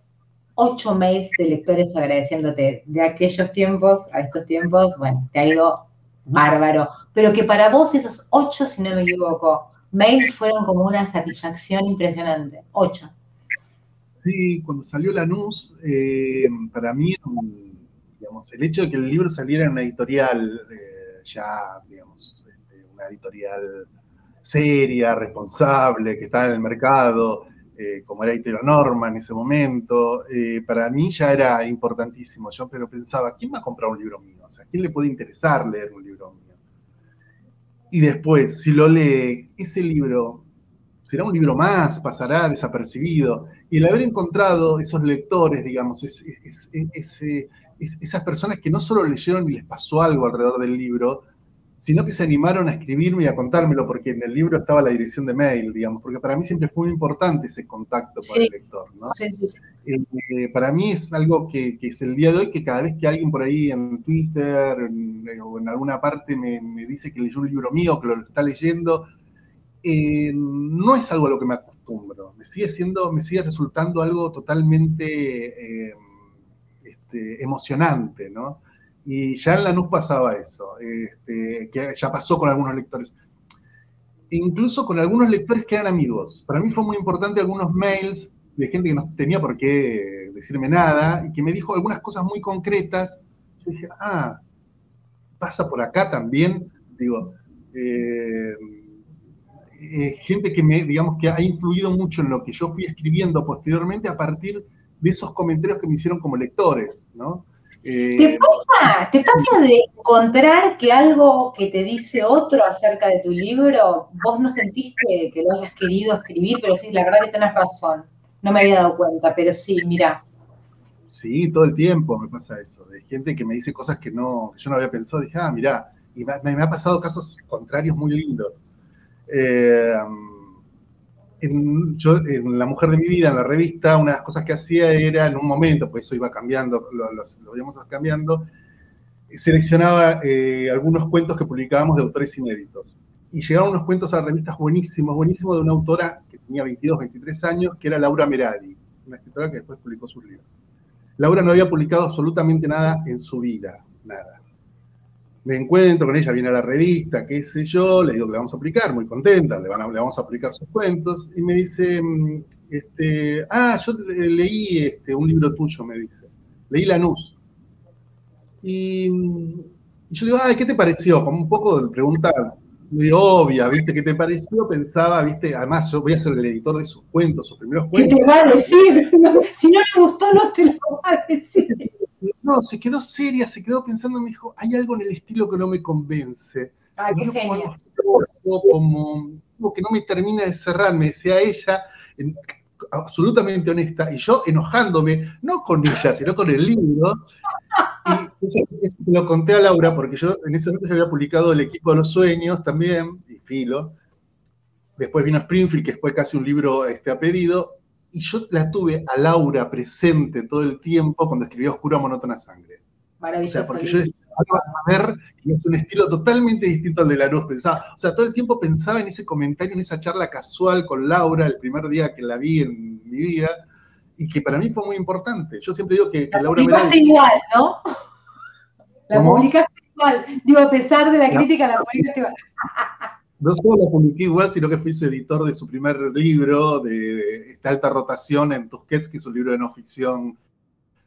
ocho mails de lectores agradeciéndote de aquellos tiempos a estos tiempos, bueno, te ha ido bárbaro, pero que para vos esos ocho, si no me equivoco, mails fueron como una satisfacción impresionante, ocho. Sí, cuando salió la NUS, eh, para mí, digamos, el hecho de que el libro saliera en una editorial, eh, ya, digamos, este, una editorial seria, responsable, que está en el mercado, eh, como era Itero Norma en ese momento, eh, para mí ya era importantísimo. Yo pero pensaba, ¿quién va a comprar un libro mío? O sea, ¿quién le puede interesar leer un libro mío? Y después, si lo lee, ese libro será un libro más, pasará desapercibido. Y el haber encontrado esos lectores, digamos, esas personas que no solo leyeron y les pasó algo alrededor del libro, sino que se animaron a escribirme y a contármelo, porque en el libro estaba la dirección de mail, digamos, porque para mí siempre fue muy importante ese contacto con el lector, ¿no? Eh, para mí es algo que, es el día de hoy, que cada vez que alguien por ahí en Twitter eh, o en alguna parte me, dice que leyó un libro mío, que lo está leyendo, eh, no es algo a lo que me me sigue siendo, me sigue resultando algo totalmente este, emocionante, ¿no? Y ya en la NUS pasaba eso, este, que ya pasó con algunos lectores. Incluso con algunos lectores que eran amigos. Para mí fue muy importante algunos mails de gente que no tenía por qué decirme nada y que me dijo algunas cosas muy concretas. Yo dije, ah, pasa por acá también. Digo, eh, eh, gente que me, digamos, que ha influido mucho en lo que yo fui escribiendo posteriormente a partir de esos comentarios que me hicieron como lectores, ¿no? Eh, ¿Te, pasa, ¿Te pasa de encontrar que algo que te dice otro acerca de tu libro, vos no sentís que, lo hayas querido escribir, pero sí, la verdad que tenés razón. No me había dado cuenta, pero sí, mira. Sí, todo el tiempo me pasa eso, de gente que me dice cosas que, no, yo no había pensado. Dije, ah, mira, y me, me, ha pasado casos contrarios muy lindos. Eh, en, La Mujer de mi Vida, en la revista, una de las cosas que hacía era, en un momento, pues eso iba cambiando, lo, lo, íbamos cambiando, seleccionaba eh, algunos cuentos que publicábamos de autores inéditos. Y llegaban unos cuentos a revistas buenísimos, buenísimos, de una autora que tenía 22, 23 años, que era Laura Merari, una escritora que después publicó sus libros. Laura no había publicado absolutamente nada en su vida, nada me encuentro con ella, viene a la revista, qué sé yo, le digo que le vamos a aplicar, muy contenta, le, van a, le vamos a aplicar sus cuentos, y me dice, mm, este, ah, yo leí este, un libro tuyo, me dice, leí Lanús. Y, y yo le digo, ay, ¿qué te pareció? Como un poco de pregunta muy obvia, ¿viste? ¿Qué te pareció? Pensaba, ¿viste? Además, yo voy a ser el editor de sus cuentos, sus primeros cuentos. ¿Qué te va a decir? si no le gustó, no te lo va a decir. No, se quedó seria, se quedó pensando, me dijo, hay algo en el estilo que no me convence. Ay, qué genial. Como, como, que no me termina de cerrar, me decía ella, absolutamente honesta, y yo enojándome, no con ella, sino con el libro. Y eso, lo conté a Laura, porque yo en ese momento ya había publicado El equipo de los sueños también, y Filo. Después vino Springfield, que fue casi un libro este, a pedido, y yo la tuve a Laura presente todo el tiempo cuando escribía Oscura Monótona Sangre. Maravilloso. O sea, porque yo decía, vas a ver, y es un estilo totalmente distinto al de la luz, pensaba. O sea, todo el tiempo pensaba en ese comentario, en esa charla casual con Laura, el primer día que la vi en mi vida, y que para mí fue muy importante. Yo siempre digo que, la Laura publicaste igual, ¿no? La publicaste igual. Digo, a pesar de la crítica, la publicaste igual. No solo la publiqué igual, sino que fui su editor de su primer libro, de esta alta rotación en Tusquets, que es un libro de no ficción,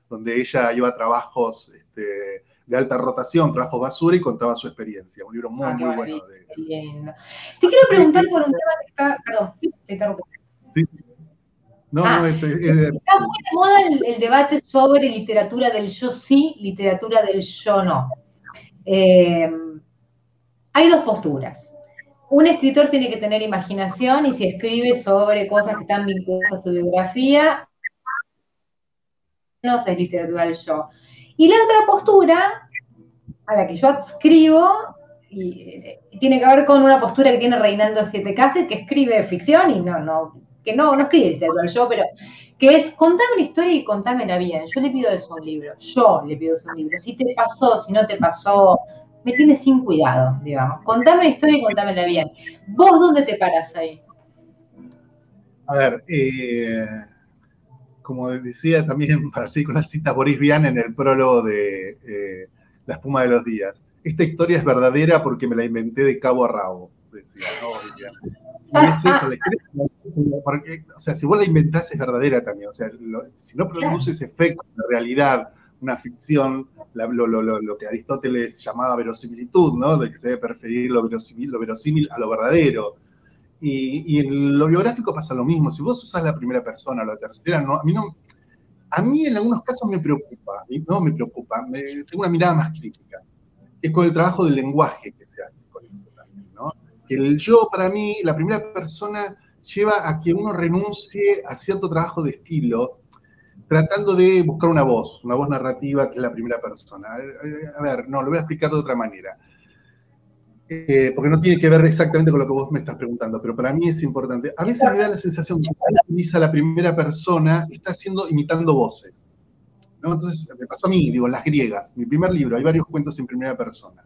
donde ella lleva trabajos este, de alta rotación, trabajos basura y contaba su experiencia. Un libro muy, ah, muy bueno. Te quiero preguntar por un tema que está. Perdón, te interrumpo. Sí, sí. No, ah, no, este, está muy de moda el, debate sobre literatura del yo sí, literatura del yo no. Eh, hay dos posturas un escritor tiene que tener imaginación y si escribe sobre cosas que están vinculadas a su biografía, no es literatura del yo. Y la otra postura, a la que yo adscribo, eh, tiene que ver con una postura que tiene Reinaldo Siete Cases, que escribe ficción y no, no, que no, escribe literatura del yo, pero que es contame la historia y contámela bien. Yo le pido eso a un libro, yo le pido eso a un libro. Si te pasó, si no te pasó, me tiene sin cuidado, digamos. Contame la historia y contámela bien. ¿Vos dónde te paras ahí? A ver, eh, como decía también, así con la cita Boris Vian en el prólogo de eh, La espuma de los días, esta historia es verdadera porque me la inventé de cabo a rabo, decía, ¿no? Y es eso, la historia, porque, o sea, si vos la inventás es verdadera también, o sea, si no produces efecto de realidad, una ficción, lo, que Aristóteles llamaba verosimilitud, ¿no? De que se debe preferir lo verosímil, lo verosímil a lo verdadero. Y, en lo biográfico pasa lo mismo. Si vos usás la primera persona, la tercera, no, a mí no. A mí en algunos casos me preocupa, no me preocupa, tengo una mirada más crítica. Es con el trabajo del lenguaje que se hace con eso también, ¿no? Que el yo, para mí, la primera persona lleva a que uno renuncie a cierto trabajo de estilo tratando de buscar una voz, una voz narrativa que es la primera persona. A ver, no, lo voy a explicar de otra manera. Eh, porque no tiene que ver exactamente con lo que vos me estás preguntando, pero para mí es importante. A veces me da la sensación que utiliza la primera persona, está haciendo, imitando voces. Entonces, me pasó a mí, digo, las griegas, mi primer libro, hay varios cuentos en primera persona.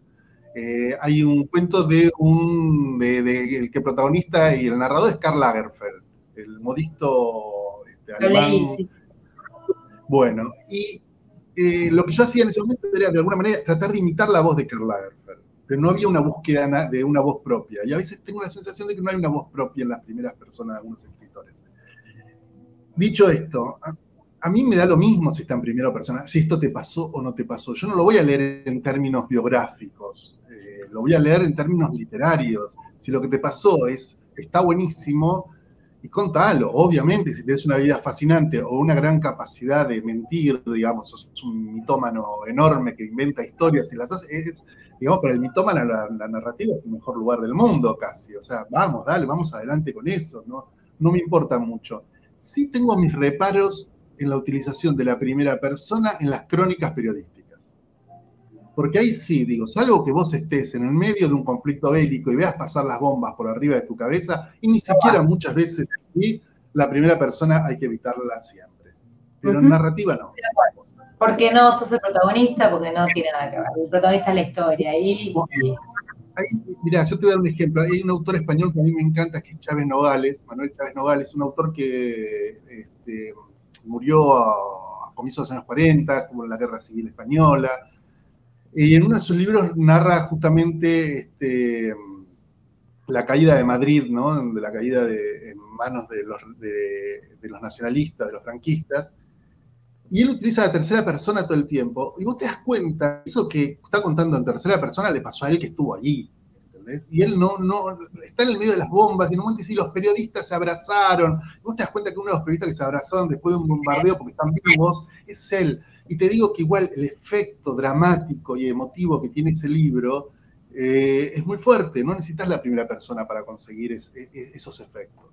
Eh, hay un cuento de un, de, el que protagonista y el narrador es Karl Lagerfeld, el modisto este, alemán. Bueno, y eh, lo que yo hacía en ese momento era de alguna manera tratar de imitar la voz de Karl Lagerfeld, pero no había una búsqueda de una voz propia. Y a veces tengo la sensación de que no hay una voz propia en las primeras personas de algunos escritores. Dicho esto, a, mí me da lo mismo si está en primera persona, si esto te pasó o no te pasó. Yo no lo voy a leer en términos biográficos, eh, lo voy a leer en términos literarios. Si lo que te pasó es está buenísimo, y contalo. Obviamente, si tienes una vida fascinante o una gran capacidad de mentir, digamos, sos un mitómano enorme que inventa historias y las hace, es, digamos, para el mitómano la, la, narrativa es el mejor lugar del mundo casi. O sea, vamos, dale, vamos adelante con eso, ¿no? No me importa mucho. Sí tengo mis reparos en la utilización de la primera persona en las crónicas periodísticas. Porque ahí sí, digo, salvo que vos estés en el medio de un conflicto bélico y veas pasar las bombas por arriba de tu cabeza, y ni siquiera muchas veces la primera persona hay que evitarla siempre. Pero en narrativa no. Porque no sos el protagonista, porque no tiene nada que ver. El protagonista es la historia. Y, mira, yo te voy a dar un ejemplo. Hay un autor español que a mí me encanta, que es Chávez Nogales, Manuel Chávez Nogales, un autor que este, murió a, comienzos de los años 40, estuvo en la Guerra Civil Española, y en uno de sus libros narra justamente este, la caída de Madrid, ¿no? De la caída de, en manos de los, de, los nacionalistas, de los franquistas. Y él utiliza la tercera persona todo el tiempo. Y vos te das cuenta, eso que está contando en tercera persona le pasó a él que estuvo allí. Y él no, no, está en el medio de las bombas, y en un momento dice, los periodistas se abrazaron. Y vos te das cuenta que uno de los periodistas que se abrazaron después de un bombardeo porque están vivos es él. Y te digo que igual el efecto dramático y emotivo que tiene ese libro eh, es muy fuerte. No necesitas la primera persona para conseguir esos efectos.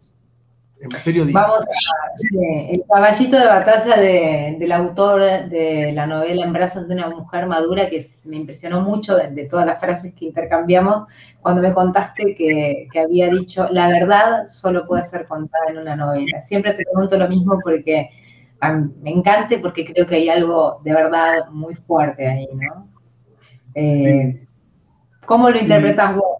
En periodismo. Vamos a el caballito de batalla del autor de la novela En brazos de una mujer madura, que me impresionó mucho de, todas las frases que intercambiamos, cuando me contaste que, que había dicho, la verdad solo puede ser contada en una novela. Siempre te pregunto lo mismo porque me encante porque creo que hay algo de verdad muy fuerte ahí, ¿no? Eh, ¿Cómo lo interpretas vos?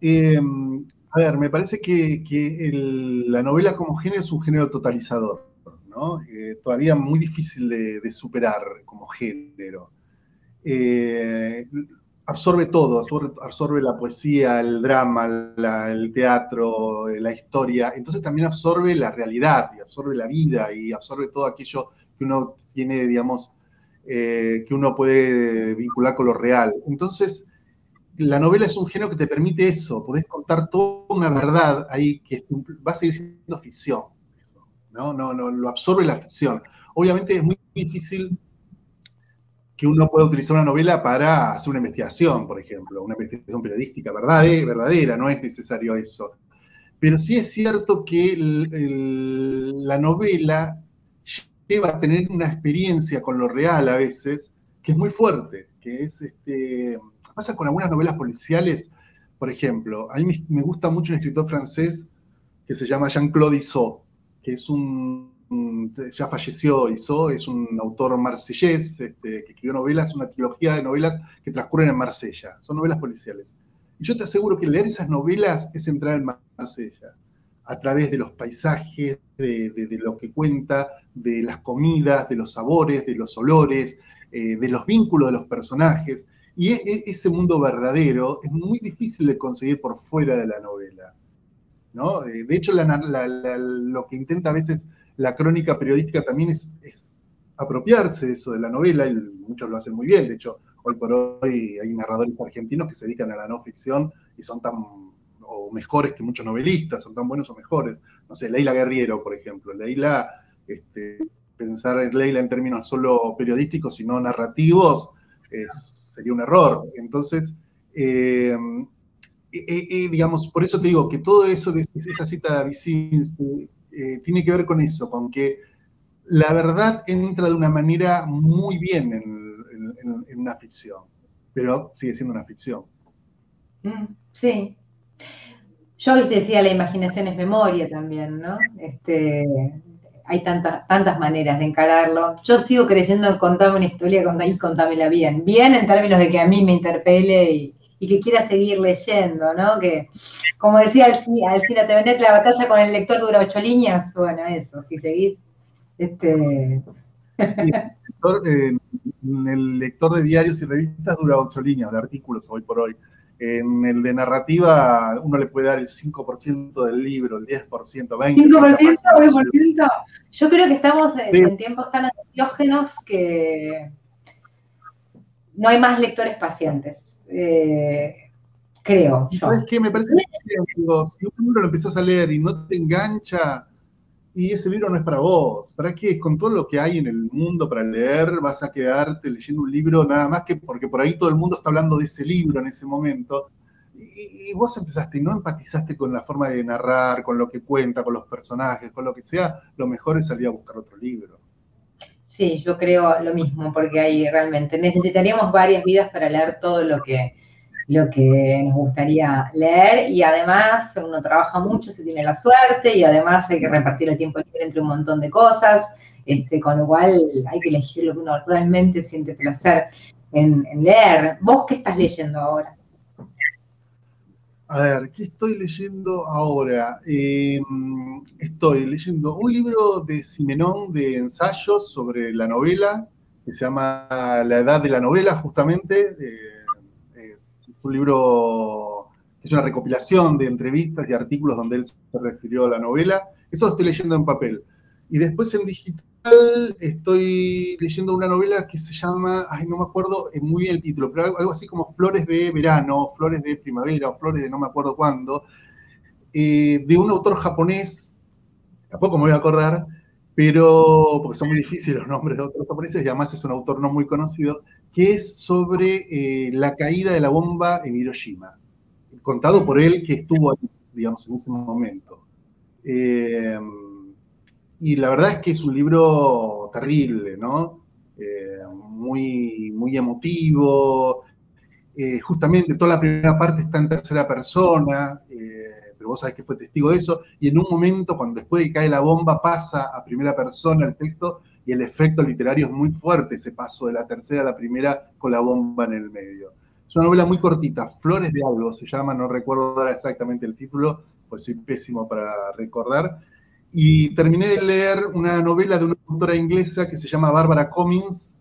Em, a ver, me parece que, la novela como género es un género totalizador, ¿no? Eh, todavía muy difícil de, superar como género. Eh, absorbe todo, absorbe, la poesía, el drama, el teatro, la historia, entonces también absorbe la realidad y absorbe la vida y absorbe todo aquello que uno tiene, digamos, eh, que uno puede vincular con lo real. Entonces, la novela es un género que te permite eso, podés contar toda una verdad ahí que va a seguir siendo ficción, ¿no? No, no, lo absorbe la ficción. Obviamente es muy difícil que uno pueda utilizar una novela para hacer una investigación, por ejemplo, una investigación periodística verdadera, verdadera no es necesario eso. Pero sí es cierto que la novela lleva a tener una experiencia con lo real a veces, que es muy fuerte, que es, este, pasa con algunas novelas policiales, por ejemplo, a mí me gusta mucho un escritor francés que se llama Jean-Claude Issot, que es un ya falleció hizo, es un autor marsellés este, que escribió novelas, una trilogía de novelas que transcurren en Marsella, son novelas policiales. Y yo te aseguro que leer esas novelas es entrar en Marsella, a través de los paisajes, de, lo que cuenta, de las comidas, de los sabores, de los olores, eh, de los vínculos de los personajes. Y e, e, ese mundo verdadero es muy difícil de conseguir por fuera de la novela. ¿no? Eh, de hecho, lo que intenta a veces la crónica periodística también es, apropiarse de eso de la novela, y muchos lo hacen muy bien, de hecho, hoy por hoy hay narradores argentinos que se dedican a la no ficción y son tan o mejores que muchos novelistas, son tan buenos o mejores. No sé, Leila Guerriero, por ejemplo. Leila, este, pensar en Leila en términos solo periodísticos y no narrativos sería un error. Entonces, eh, digamos, por eso te digo que todo eso, de esa cita de Avicinski, eh, tiene que ver con eso, con que la verdad entra de una manera muy bien en, una ficción, pero sigue siendo una ficción. Mm, sí. Joyce decía la imaginación es memoria también, ¿no? Este, hay tantas, tantas maneras de encararlo. Yo sigo creyendo en contarme una historia y contámela bien. Bien en términos de que a mí me interpele y, y que quiera seguir leyendo, ¿no? Que, como decía Alcina, te vendés la batalla con el lector dura ocho líneas, bueno, eso, si seguís, este... Eh, el lector de diarios y revistas dura ocho líneas de artículos hoy por hoy. En el de narrativa uno le puede dar el 5% del libro, el 10%, 20%. ¿5%? 10%? Yo creo que estamos en tiempos tan ansiógenos que no hay más lectores pacientes. Eh, creo yo. ¿Sabes qué? Me parece que si un libro lo empezás a leer y no te engancha, y ese libro no es para vos. ¿Para qué? Con todo lo que hay en el mundo para leer, vas a quedarte leyendo un libro nada más que porque por ahí todo el mundo está hablando de ese libro en ese momento. Y, vos empezaste y no empatizaste con la forma de narrar, con lo que cuenta, con los personajes, con lo que sea, lo mejor es salir a buscar otro libro. Sí, yo creo lo mismo, porque ahí realmente necesitaríamos varias vidas para leer todo lo que, lo que nos gustaría leer y además uno trabaja mucho, se tiene la suerte y además hay que repartir el tiempo libre entre un montón de cosas, este, con lo cual hay que elegir lo que uno realmente siente placer en, leer. ¿Vos qué estás leyendo ahora? A ver, ¿qué estoy leyendo ahora? Em, estoy leyendo un libro de Simenón de ensayos sobre la novela, que se llama La Edad de la Novela, justamente. Eh, un libro, es una recopilación de entrevistas y artículos donde él se refirió a la novela. Eso estoy leyendo en papel. Y después en digital estoy leyendo una novela que se llama, no me acuerdo muy bien el título, pero algo así como Flores de Verano, Flores de Primavera Flores de no me acuerdo cuándo, eh, de un autor japonés, tampoco me voy a acordar, pero porque son muy difíciles los nombres de otros japoneses y además es un autor no muy conocido, que es sobre eh, la caída de la bomba en Hiroshima, contado por él que estuvo, digamos, en ese momento. Eh, y la verdad es que es un libro terrible, ¿no? Eh, muy, muy emotivo. justamente toda la primera parte está en tercera persona, pero vos sabés que fue testigo de eso, y en un momento, cuando después de cae la bomba, pasa a primera persona el texto, y el efecto literario es muy fuerte, ese paso de la tercera a la primera con la bomba en el medio. Es una novela muy cortita, Flores de algo se llama, no recuerdo ahora exactamente el título, pues soy pésimo para recordar. Y terminé de leer una novela de una autora inglesa que se llama Barbara Cummings,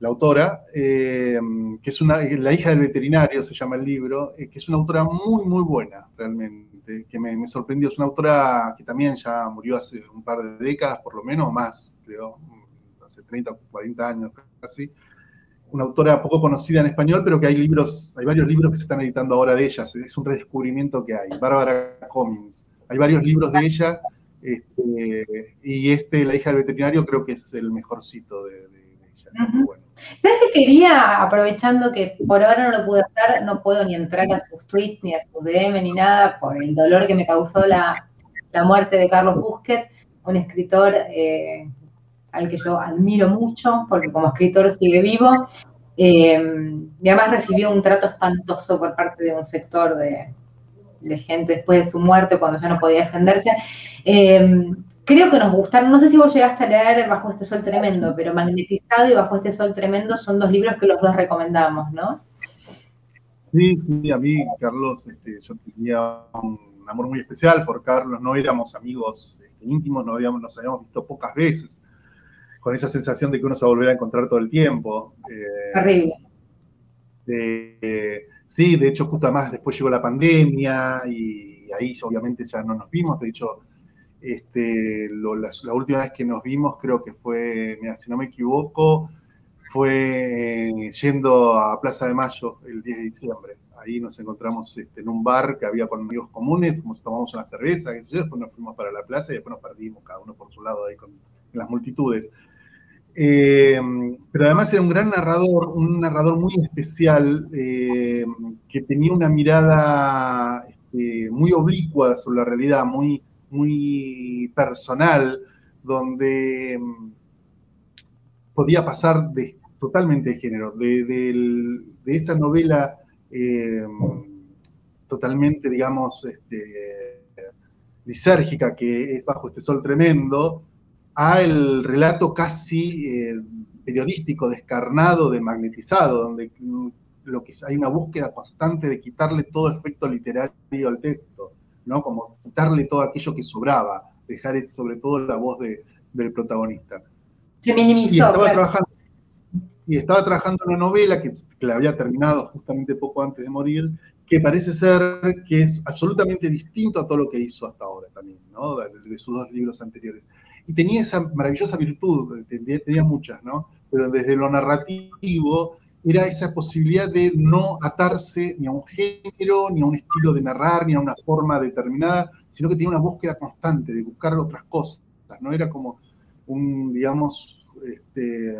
la autora, eh, que es una, la hija del veterinario, se llama el libro, eh, que es una autora muy, muy buena, realmente, que me, me, sorprendió. Es una autora que también ya murió hace un par de décadas, por lo menos, más, creo, hace 30 o 40 años casi. Una autora poco conocida en español, pero que hay libros, hay varios libros que se están editando ahora de ella, es un redescubrimiento que hay. Bárbara Cummings. Hay varios libros de ella, este, y este, La hija del veterinario, creo que es el mejorcito de, ella. ¿Sabes qué quería, aprovechando que por ahora no lo pude hacer, no puedo ni entrar a sus tweets, ni a sus DM, ni nada, por el dolor que me causó la, la muerte de Carlos Busquet, un escritor eh, al que yo admiro mucho, porque como escritor sigue vivo. Eh, y además recibió un trato espantoso por parte de un sector de, gente después de su muerte, cuando ya no podía defenderse. Eh, creo que nos gustaron, no sé si vos llegaste a leer Bajo este sol tremendo, pero Magnetizado y Bajo este sol tremendo son dos libros que los dos recomendamos, ¿no? Sí, sí, a mí, Carlos, este, yo tenía un amor muy especial por Carlos, no éramos amigos este, íntimos, no habíamos, nos habíamos visto pocas veces, con esa sensación de que uno se va a encontrar todo el tiempo. Eh, Terrible. Sí, de hecho, justo además después llegó la pandemia y ahí obviamente ya no nos vimos, de hecho, este, la, última vez que nos vimos creo que fue, mira, si no me equivoco, fue yendo a Plaza de Mayo el 10 de diciembre. Ahí nos encontramos este, en un bar que había con amigos comunes, tomamos una cerveza, después nos fuimos para la plaza y después nos perdimos, cada uno por su lado ahí con las multitudes. Eh, pero además era un gran narrador, un narrador muy especial, eh, que tenía una mirada este, muy oblicua sobre la realidad, muy, muy personal, donde mm, podía pasar de, totalmente de género, de, esa novela eh, totalmente, digamos, este, lisérgica que es Bajo este sol tremendo, a el relato casi eh, periodístico, descarnado, magnetizado, donde mm, lo que hay una búsqueda constante de quitarle todo efecto literario al texto, ¿no? Como quitarle todo aquello que sobraba, dejar sobre todo la voz del protagonista. Se minimizó. Y estaba, trabajando, y estaba trabajando en una novela que, que la había terminado justamente poco antes de morir, que parece ser que es absolutamente distinto a todo lo que hizo hasta ahora también, ¿no? de sus dos libros anteriores y tenía esa maravillosa virtud, tenía, muchas, ¿no? Pero desde lo narrativo era esa posibilidad de no atarse ni a un género, ni a un estilo de narrar, ni a una forma determinada, sino que tenía una búsqueda constante de buscar otras cosas, ¿no? Era como un, digamos, este,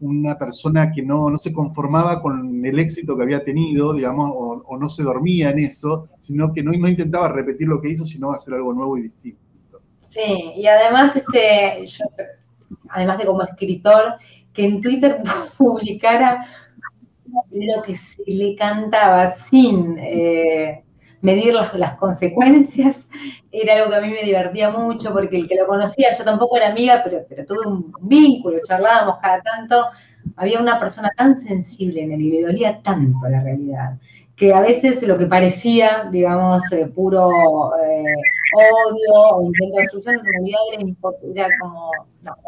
una persona que no, se conformaba con el éxito que había tenido, digamos, o, no se dormía en eso, sino que no, no, intentaba repetir lo que hizo, sino hacer algo nuevo y distinto. Sí, y además, este, además de como escritor, que en Twitter publicara lo que se le cantaba sin eh, medir las, consecuencias, era algo que a mí me divertía mucho, porque el que lo conocía, yo tampoco era amiga, pero, pero tuve un vínculo, charlábamos cada tanto, había una persona tan sensible en él y le dolía tanto la realidad, que a veces lo que parecía, digamos, eh, puro eh, odio o intento de destrucción, en realidad era, como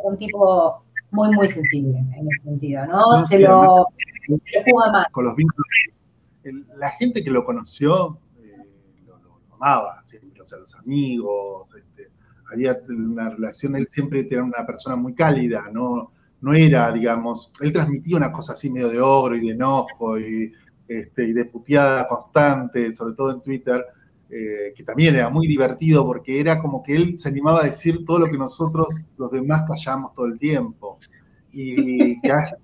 un tipo muy, muy sensible en ese sentido, ¿no? se, lo, juega mal. Con los vínculos, la gente que lo conoció amaba siempre, o sea, los amigos, este, había una relación, él siempre era una persona muy cálida, no, no era, digamos, él transmitía una cosa así medio de ogro y de enojo y, este, y de puteada constante, sobre todo en Twitter, eh, que también era muy divertido porque era como que él se animaba a decir todo lo que nosotros, los demás, callamos todo el tiempo. Y que haya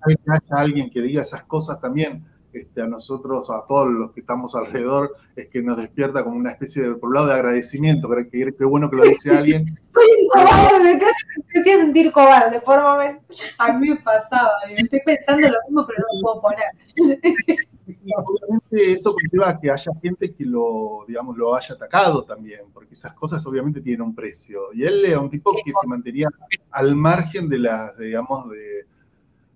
alguien que diga esas cosas también este, a nosotros, a todos los que estamos alrededor, es que nos despierta como una especie de, por un lado, de agradecimiento. Qué que, bueno que lo dice alguien. Soy un cobarde, te hace sentir cobarde por momento. A mí me pasaba, estoy pensando lo mismo, pero no lo puedo poner. obviamente eso conlleva que haya gente que lo, digamos, lo haya atacado también, porque esas cosas obviamente tienen un precio. Y él era un tipo que se mantenía al margen de las, digamos, de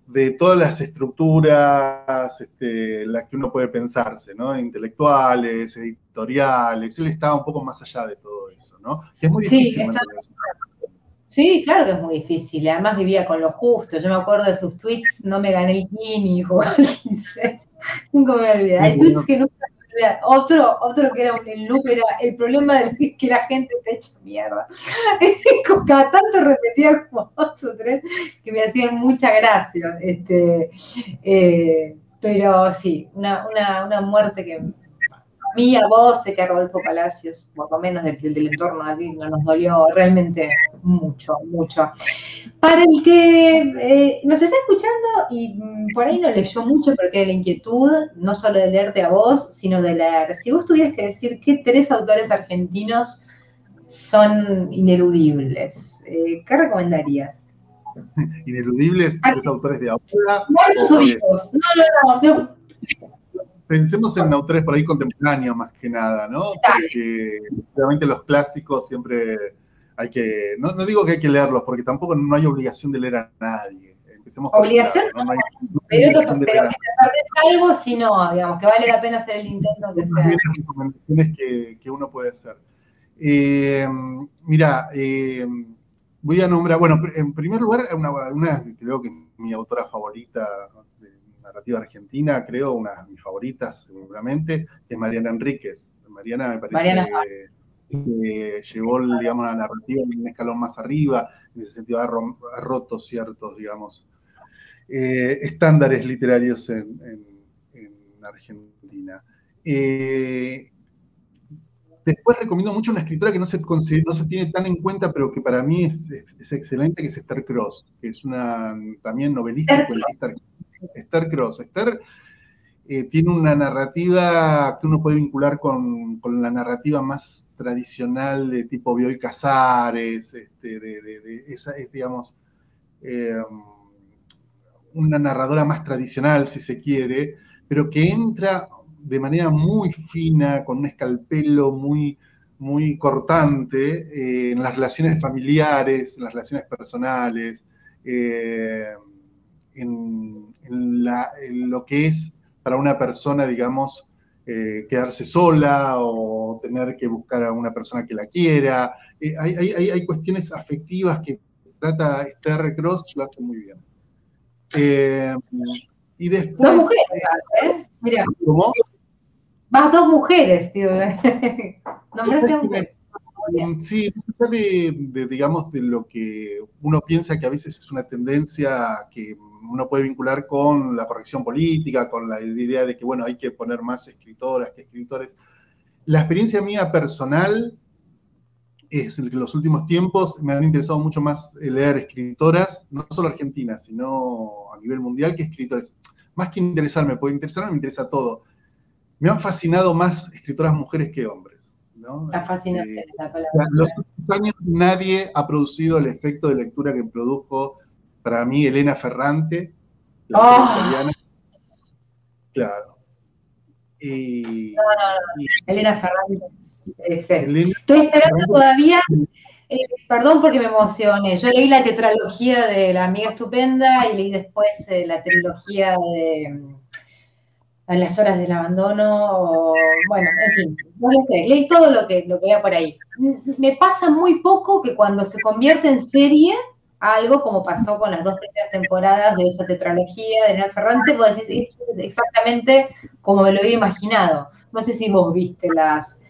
de todas las estructuras este, las que uno puede pensarse, ¿no? Intelectuales, editoriales, él estaba un poco más allá de todo eso, ¿no? Que es muy difícil. Sí, claro que es muy difícil. Además vivía con lo justo. Yo me acuerdo de sus tweets, no me gané el Kini, Nunca me voy a olvidar. Hay tweets que nunca otro, otro que era un, el loop era el problema de que la gente te echa mierda. cada tanto repetía como dos o tres que me hacían mucha gracia. Este, eh, pero sí, una, una, una muerte que mí, a vos, sé que a Rodolfo Palacios, por lo menos del, del entorno así, nos dolió realmente mucho, mucho. Para el que eh, nos está escuchando y mm, por ahí no leyó mucho, pero tiene la inquietud, no solo de leerte a vos, sino de leer. Si vos tuvieras que decir qué tres autores argentinos son ineludibles, eh, ¿qué recomendarías? ¿Ineludibles? ¿Tres autores de ahora? Muertos o vivos. No, no, no pensemos en autores por ahí contemporáneos más que nada, ¿no? Porque realmente los clásicos siempre hay que, no, digo que hay que leerlos, porque tampoco no hay obligación de leer a nadie. Empecemos obligación, ¿no? hay, pero, pero que te algo si no, digamos, que vale la pena hacer el intento que sea. Las recomendaciones que, que uno puede hacer. Eh, mira, eh, voy a nombrar, bueno, en primer lugar, una, una creo que mi autora favorita narrativa argentina, creo, una de mis favoritas seguramente, es Mariana Enríquez. Mariana me parece que, llevó, digamos, la narrativa en un escalón más arriba, en ese sentido ha, roto ciertos, digamos, eh, estándares literarios en, Argentina. Eh, después recomiendo mucho una escritora que no se, no se tiene tan en cuenta, pero que para mí es, excelente, que es Esther Cross, que es una también novelista y poetista argentina Esther Cross. Esther eh, tiene una narrativa que uno puede vincular con, la narrativa más tradicional de tipo Bioy Casares, este, de, esa es, digamos, eh, una narradora más tradicional, si se quiere, pero que entra de manera muy fina, con un escalpelo muy, muy cortante eh, en las relaciones familiares, en las relaciones personales en, lo que es para una persona, digamos, eh, quedarse sola o tener que buscar a una persona que la quiera. Eh, hay, cuestiones afectivas que trata Esther Cross, lo hace muy bien. Eh, y después... Dos mujeres, ¿eh? Mira. ¿Cómo? Vas dos mujeres, tío. Nombraste a mujeres. Sí, de, digamos, de lo que uno piensa que a veces es una tendencia que uno puede vincular con la corrección política, con la idea de que, bueno, hay que poner más escritoras que escritores. La experiencia mía personal es que en los últimos tiempos me han interesado mucho más leer escritoras, no solo argentinas, sino a nivel mundial, que escritores. Más que interesarme, porque interesarme me interesa todo. Me han fascinado más escritoras mujeres que hombres. La fascinación es la palabra. En los últimos años nadie ha producido el efecto de lectura que produjo para mí Elena Ferrante, la ¡Oh! italiana. Claro. Y, No, no, no. y Elena Ferrante. eh. Elena Estoy esperando todavía, eh, perdón porque me emocioné. Yo leí la tetralogía de La Amiga Estupenda y leí después eh, la trilogía de mm, A las horas del abandono. o- bueno, en fin, no lo sé. Leí todo lo que, lo que había por ahí. Mm, Me pasa muy poco que cuando se convierte en serie, algo como pasó con las dos primeras temporadas de esa tetralogía de Elena Ferrante, vos decís, "Esto es exactamente como me lo había imaginado. No sé si vos viste las,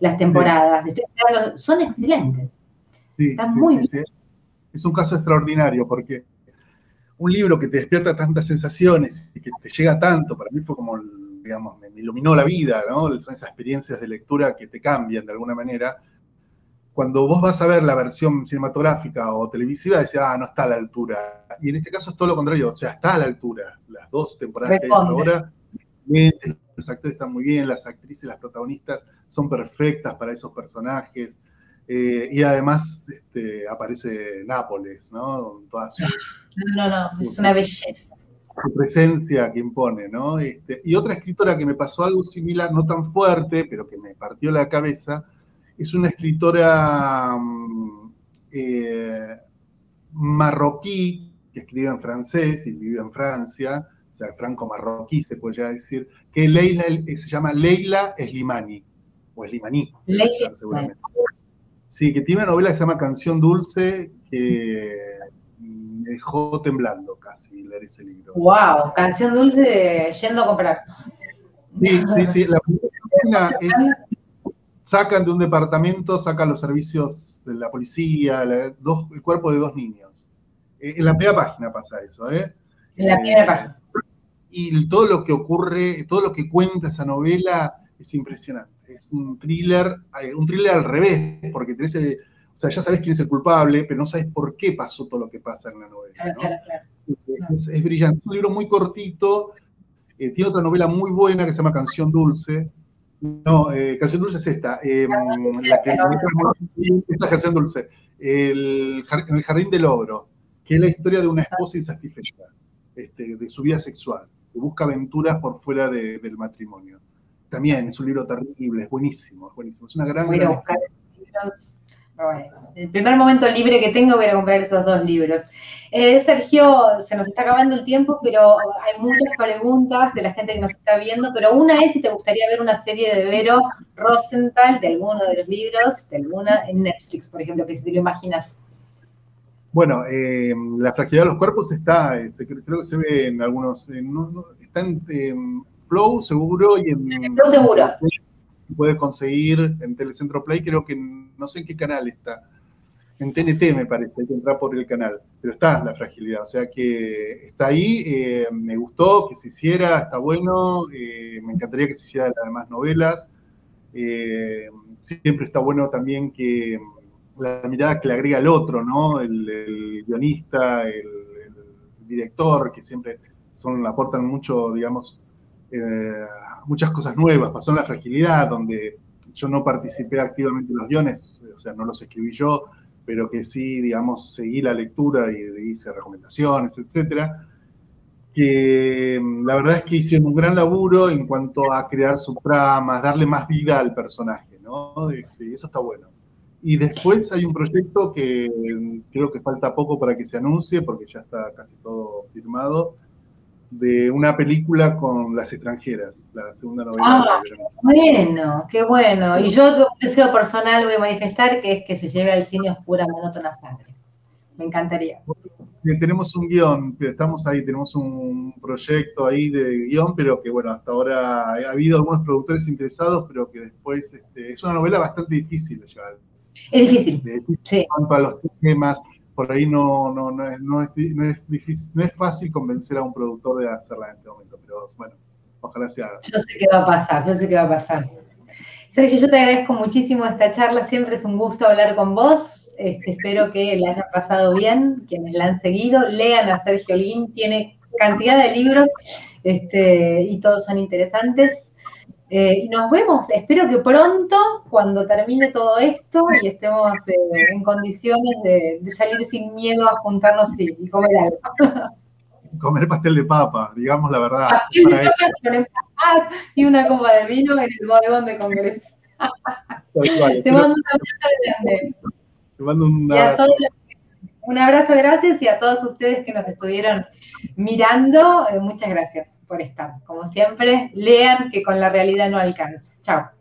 las temporadas. Estoy esperando- son excelentes. Sí, Está sí, muy sí, sí. Es un caso extraordinario porque un libro que te despierta tantas sensaciones y que te llega tanto, para mí fue como, digamos, me iluminó la vida, ¿no? Son esas experiencias de lectura que te cambian de alguna manera. Cuando vos vas a ver la versión cinematográfica o televisiva, decís, ah, no está a la altura. Y en este caso es todo lo contrario, o sea, está a la altura. Las dos temporadas que hay ahora, los actores están muy bien, las actrices, las protagonistas son perfectas para esos personajes. Eh, y además este, aparece Nápoles, ¿no? Con toda su, No, no, no, es una belleza. su presencia que impone, ¿no? Este, y otra escritora que me pasó algo similar, no tan fuerte, pero que me partió la cabeza, es una escritora mm, eh, marroquí que escribe en francés y vive en Francia, o sea, franco-marroquí se podría decir, que Leila, eh, se llama Leila Slimani, o Slimani, Leila seguramente. Sí, que tiene una novela que se llama Canción Dulce, que me dejó temblando casi leer ese libro. Wow, canción dulce yendo a comprar. Sí, sí, sí. La primera es, sacan de un departamento, sacan los servicios de la policía, la- dos- el cuerpo de dos niños. Eh, en la primera página pasa eso, ¿eh? En la Eh, primera página. Y todo lo que ocurre, todo lo que cuenta esa novela es impresionante. Es un thriller, eh, un thriller al revés, porque tenés el- o sea, ya sabes quién es el culpable, pero no sabes por qué pasó todo lo que pasa en la novela. Claro, ¿no? claro, claro. Es, es brillante. Es un libro muy cortito. eh, tiene otra novela muy buena que se llama Canción Dulce. No, eh, Canción Dulce es esta. eh, la que esta es Canción Dulce. El, el Jardín del Ogro, que es la historia de una esposa insatisfecha, este, de su vida sexual, que busca aventuras por fuera de- del matrimonio. También es un libro terrible, es buenísimo, es buenísimo. Es una gran. Voy a buscar libros. Bueno, el primer momento libre que tengo voy a comprar esos dos libros. Eh, Sergio, se nos está acabando el tiempo, pero hay muchas preguntas de la gente que nos está viendo, pero una es si te gustaría ver una serie de Vero Rosenthal de alguno de los libros, de alguna en Netflix, por ejemplo, que si te lo imaginas. Bueno, eh, la fragilidad de los cuerpos está, eh, se- creo que se ve en algunos, no- no- está en Flow seguro y en... Flow seguro. Puede conseguir en Telecentro Play, creo que no sé en qué canal está. En TNT me parece, hay que entrar por el canal, pero está la fragilidad, o sea que está ahí, eh, me gustó que se hiciera, está bueno, eh, me encantaría que se hiciera las demás novelas, eh, siempre está bueno también que la mirada que le agrega el otro, ¿no? El, el guionista, el, el director, que siempre son, aportan mucho, digamos, eh, muchas cosas nuevas. Pasó en La Fragilidad, donde yo no participé activamente en los guiones, o sea, no los escribí yo, pero que sí, digamos, seguí la lectura y hice recomendaciones, etcétera. Que mm, la verdad es que hicieron un gran laburo en cuanto a crear subtramas, darle más vida al personaje, ¿no? Este, eso está bueno. Y después hay un proyecto que mm, creo que falta poco para que se anuncie, porque ya está casi todo firmado, de una película con las extranjeras, la segunda novela. Ah. Bueno, qué bueno. Y yo un deseo personal voy a manifestar que es que se lleve al cine oscura monótona sangre. Me encantaría. Eh, Tenemos un guion, estamos ahí, tenemos un proyecto ahí de guion, pero que bueno, hasta ahora ha habido algunos productores interesados, pero que después este, es una novela bastante difícil de llevar. Es difícil, De, sí. cuanto a los temas, por ahí no, no, no, es, no, es, difícil, no es fácil convencer a un productor de hacerla en este momento, pero bueno, ojalá se haga. Yo sé qué va a pasar, yo sé qué va a pasar. Sergio, yo te agradezco muchísimo esta charla, siempre es un gusto hablar con vos. Este, espero que la hayan pasado bien, quienes la han seguido. Lean a Sergio Lin, tiene cantidad de libros este, y todos son interesantes. Eh, y nos vemos, espero que pronto, cuando termine todo esto y estemos eh, en condiciones de, salir sin miedo a juntarnos y, comer algo. Comer pastel de papa, digamos la verdad. Pastel de papa con y una copa de vino en el bodegón de Congreso. Te mando un abrazo grande. Te mando un abrazo. un abrazo, gracias, y a todos ustedes que nos estuvieron mirando, eh, muchas gracias por estar. Como siempre, lean que con la realidad no alcanza. Chao.